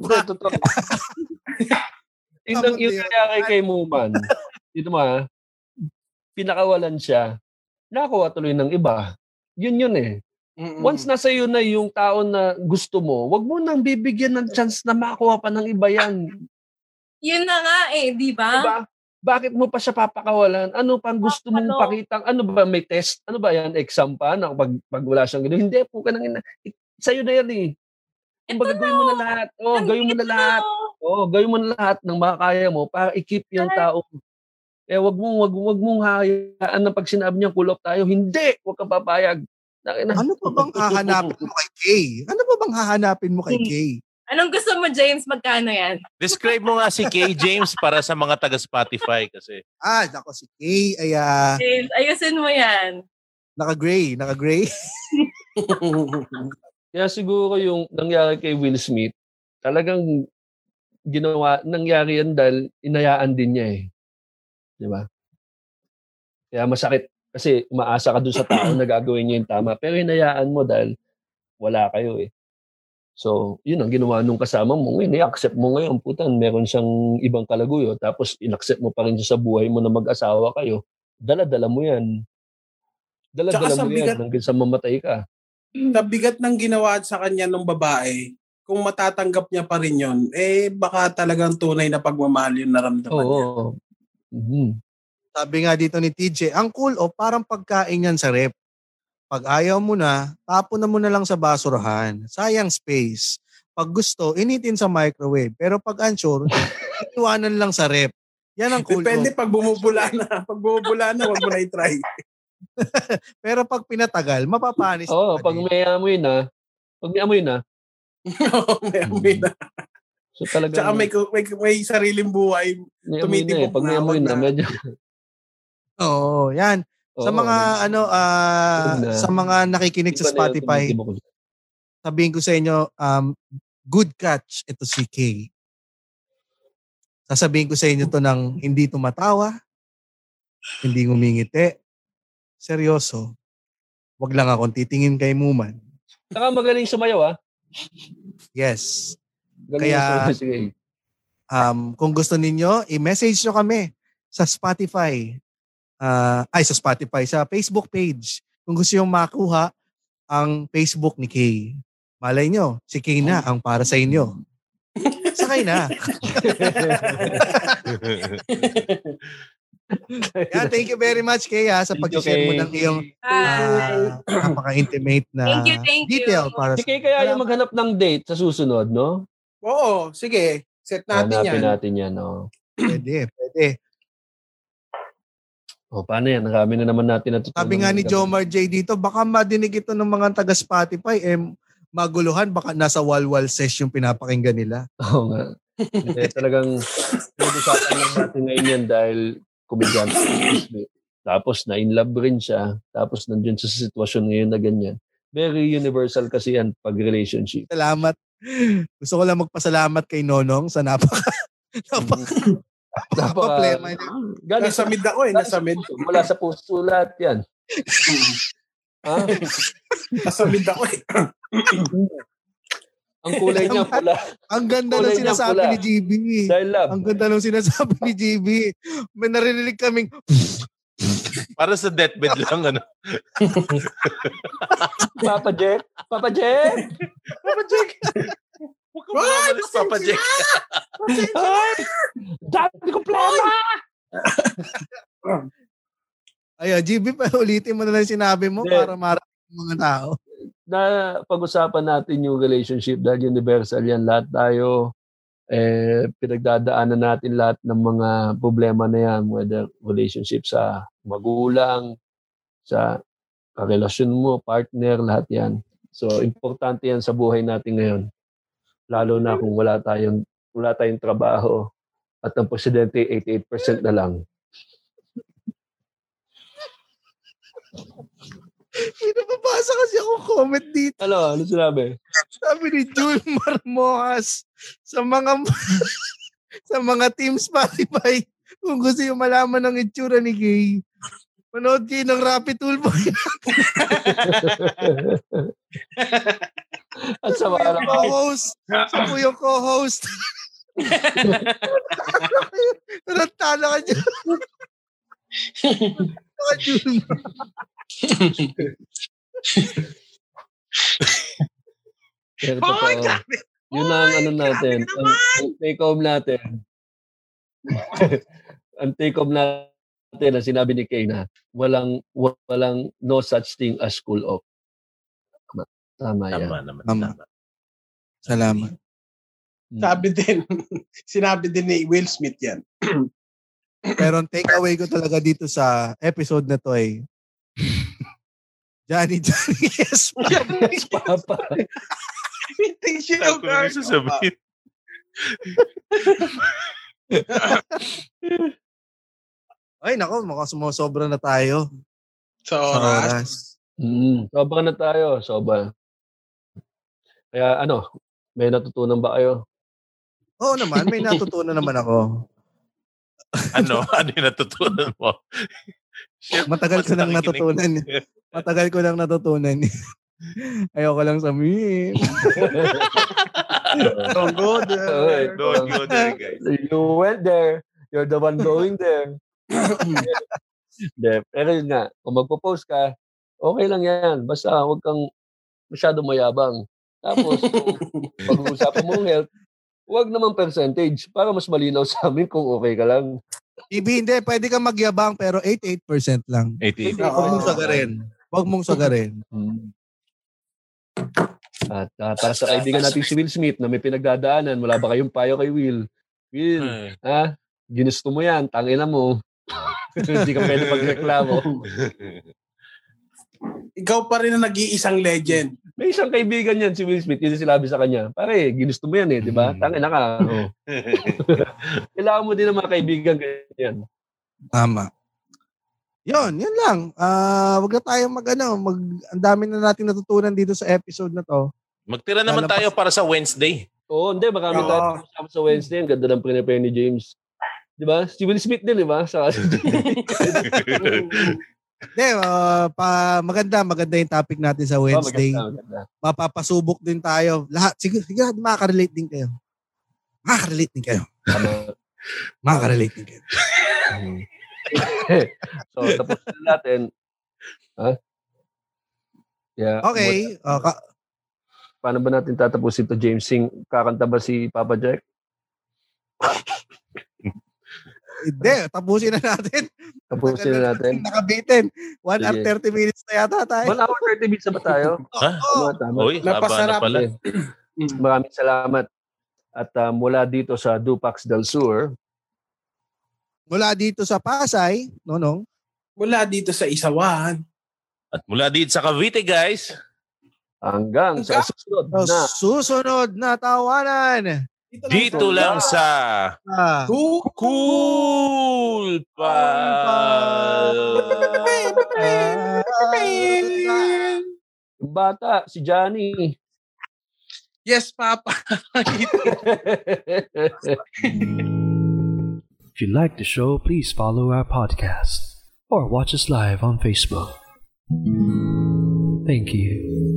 A: Totoo.
B: Yun?
A: nangyari kay Muman, dito mo ha, pinakawalan siya, nakakuha tuloy ng iba. Yun yun eh.
E: Mm-mm.
A: Once nasa iyo na yung tao na gusto mo, wag mo nang bibigyan ng chance na makuha pa ng iba yan.
F: Yun na nga eh, di ba?
A: Diba? Bakit mo pa siya papakawalan? Ano pang gusto mong
F: Ano?
A: pakitang? Ano ba may test? Ano ba yan? Exam pa? Na pag, pag wala siyang gano'n? Hindi po ka nang ina. Sa'yo na yan eh. Kumbaga,
F: Ito
A: gawin mo na lahat. Oh, gawin mo na lahat. Oh, gawin mo na lahat ng makakaya mo para i-keep yung tao. Eh, wag mo, wag, wag mong hayaan na pag sinabi niya off tayo, hindi, wag ka papayag.
B: Ano pa bang hahanapin mo kay Kay? Ano pa bang hahanapin mo kay Kay?
F: Anong gusto mo, James? Magkano yan?
D: Describe mo nga si Kay James para sa mga taga Spotify kasi.
B: Ah, nako si Kay ay ah,
F: James, ayusin mo yan.
B: naka-gray, naka-gray.
A: Kaya siguro yung nangyari kay Will Smith, talagang ginawa, nangyari yan dahil inayaan din niya eh. Di ba? Kaya masakit kasi umaasa ka dun sa tao na gagawin niya yung tama. Pero inayaan mo dahil wala kayo eh. So, yun ang ginawa nung kasama mo. Ngayon, i-accept mo ngayon. Putan, meron siyang ibang kalaguyo. Tapos, in-accept mo pa rin siya sa buhay mo na mag-asawa kayo. Dala-dala mo yan. Dala-dala
E: Tsaka
A: mo yan
E: bigat-
A: hanggang sa mamatay ka.
E: Sa bigat ng ginawa sa kanya ng babae, kung matatanggap niya pa rin yun, eh baka talagang tunay na pagmamahal yung naramdaman
A: Oo.
E: niya.
A: Mhm.
B: Sabi nga dito ni TJ, ang cool off parang pagkain yan sa rep. Pag ayaw mo na, tapon na mo na lang sa basurahan. Sayang space. Pag gusto, initin sa microwave. Pero pag unsure, iwanan lang sa rep. Yan ang cool
C: Depende pag bumubula na. Pag bumubula na, wag mo na i-try.
B: Pero pag pinatagal, mapapanis.
A: Oo,
B: ka
A: pag may amoy na, pag may amoy na,
C: may amoy na.
A: so talaga
C: Tsaka may, may, may sariling buhay.
A: may amoy na eh. Pag may
C: na,
A: amoy na,
C: na.
A: medyo...
B: Oo, yan. Sa
A: Oo,
B: mga ano ah, sa mga nakikinig sa Spotify, sabihin ko sa inyo, um, good catch ito si Kay. Sasabihin ko sa inyo to ng hindi tumatawa, hindi ngumingiti, seryoso. Wag lang akong titingin kay Muman.
A: Saka magaling sumayaw ah.
B: Yes.
A: Galing
B: Kaya-
A: sumayaw, sige.
B: Um, kung gusto ninyo, i-message nyo kami sa Spotify. Ah, ay, sa Spotify, sa Facebook page. Kung gusto yung makuha ang Facebook ni Kay. Malay nyo, si Kay na ang para sa inyo. Sakay na. Yan, thank you very much, Kay, ha, sa
A: Thank you,
B: pag-share mo ng iyong ah, napaka-intimate na
F: Thank you, thank you.
B: detail para
A: Si Kay kaya yung maghanap ng date sa susunod, no?
C: Oo, sige. Set natin
A: Hanapin
C: yan.
A: natin yan, no?
B: pwede, pwede.
A: O, paano yan? Marami na naman natin natutunan.
B: Sabi nga ni Jomar J dito, baka madinig ito ng mga taga Spotify, eh, maguluhan, baka nasa walwal sesh yung pinapakinggan nila.
A: Oo nga. Eh, talagang pinag-usapan lang natin ngayon yan dahil komedyante. Tapos na in love rin siya. Tapos nandun siya sa sitwasyon ngayon na ganyan. Very universal kasi yan pag relationship.
B: Salamat. Gusto ko lang magpasalamat kay Nonong sa napaka napaka problema niya.
A: Galing
C: Nasa mid ako eh, nasa mid.
A: Mula sa puso lahat yan. ha?
C: Nasa mid ako eh.
A: Ang kulay niya pula.
B: Ang ganda ng sinasabi
A: pula.
B: ni GB.
A: Dahil love.
B: Ang ganda ng sinasabi ni GB. May narinig kaming,
D: Para sa deathbed lang, ano?
A: Papa Jack? Papa Jack?
D: Papa Jack! Huwag ka mga malis, Papa Jack.
A: Ay! Dami ko problema!
B: ayun, GB pa ulitin mo na lang sinabi mo
A: Hindi.
B: para marating ng mga tao.
A: na pag-usapan natin yung relationship dahil universal yan. Lahat tayo, eh, pinagdadaanan natin lahat ng mga problema na yan, whether relationship sa magulang, sa karelasyon mo, partner, lahat yan. So, importante yan sa buhay natin ngayon. Lalo na kung wala tayong, wala tayong trabaho at ang presidente 88% na lang.
B: May nababasa kasi ako comment dito.
A: Ano? Ano sinabi?
B: Sabi ni Jul Marmojas sa mga sa mga team Spotify kung gusto yung malaman ng itsura ni Gay, manood kayo ng Rapid Toolboy.
A: At sa mga
B: yung co-host. Siya po yung co-host. Tarantala ka dyan.
A: Pero
E: Oh my
A: totoo.
E: God!
A: Yun ang ano natin,
E: grabe ka
A: ang, ang take home natin. ang take home natin na sinabi ni Kay na walang walang no such thing as school off. Tama, tama yan.
D: Tama naman.
B: Tama.
D: Tama.
B: Salamat.
A: Mm.
C: Sabi din, sinabi din ni Will Smith yan.
B: Pero ang takeaway ko talaga dito sa episode na to ay Johnny Johnny yes.
A: Yes, Papa.
C: Hindi siya
D: Ako na sasabihin.
B: Ay nako, mukhang sumusobra na tayo
C: Sa
B: sa
C: oras.
B: oras.
A: Mm, sobra na tayo, sobra. Kaya ano, may natutunan ba kayo?
B: Oo naman, may natutunan naman ako.
D: Ano? Ano yung natutunan mo? Shit,
B: Matagal ko nang natutunan. Matagal ko nang natutunan. Ayoko lang sabihin.
C: Don't go there.
D: Don't go there, guys.
A: You went there. You're the one going there. Hindi, pero yun nga, kung magpo-post ka, okay lang yan. Basta huwag kang masyado mayabang. Tapos, kung pag-uusapan mo ang health, huwag naman percentage para mas malinaw sa amin kung okay ka lang.
B: Ibi, hindi. Pwede kang magyabang pero 88% lang.
D: 88.
B: Huwag mong sagarin. Huwag mong sagarin.
A: At ah, para sa kaibigan natin si Will Smith na may pinagdadaanan, wala ba kayong payo kay Will? Will,
D: Ay,
A: ha? ginusto mo yan, tangina mo. Hindi ka pwede magreklamo.
C: Ikaw pa rin ang nag-iisang legend.
A: May isang kaibigan yan, si Will Smith, yun yung sinabi sa kanya, pare, ginusto mo yan eh, di ba?
H: Hmm.
A: Tangina ka. Oh. Kailangan mo din ng mga kaibigan ganyan.
B: Tama. Yun, yun lang. Ah, wag na tayong mag ano, mag ang dami na nating natutunan dito sa episode na to.
D: Magtira naman
B: Lalabas-
D: tayo para sa Wednesday.
A: Oo, hindi, marami
B: Oo.
A: tayo sa Wednesday. Ang ganda ng prepare ni James. Di ba? Si Will Smith din, di ba? Sa
B: Hindi, ah, pa maganda, maganda yung topic natin sa Wednesday.
A: Oh, maganda, maganda.
B: Mapapasubok din tayo. Lahat siguro, siguro makaka-relate din kayo. Makaka-relate din kayo. Makaka-relate din kayo.
A: so, tapos na natin. Ha? Yeah.
B: Okay. ah, ka-
A: Paano ba natin tatapusin to James Sing? Kakanta ba si Papa Jack?
B: Hindi, tapusin na natin.
A: Tapusin na natin.
B: Nakabitin. 1 hour
A: Sige.
B: 30 minutes na yata tayo.
A: 1 hour 30 minutes na ba tayo?
D: Ha?
B: Oo.
A: Tama, tama.
D: Uy, haba na
C: Napasarap.
D: pala.
A: Maraming salamat. At uh, mula dito sa Dupax del Sur,
B: Mula dito sa Pasay, Nonong.
C: Mula dito sa Isawan.
D: At mula dito sa Cavite, guys.
A: hanggang sa susunod na
B: susunod na tawanan.
D: Dito lang sa
B: Ah,
C: Cool.
D: Cool Pal.
A: bata, si Johnny.
C: Yes, Papa.
I: If you like the show, please follow our podcast or watch us live on Facebook. Thank you.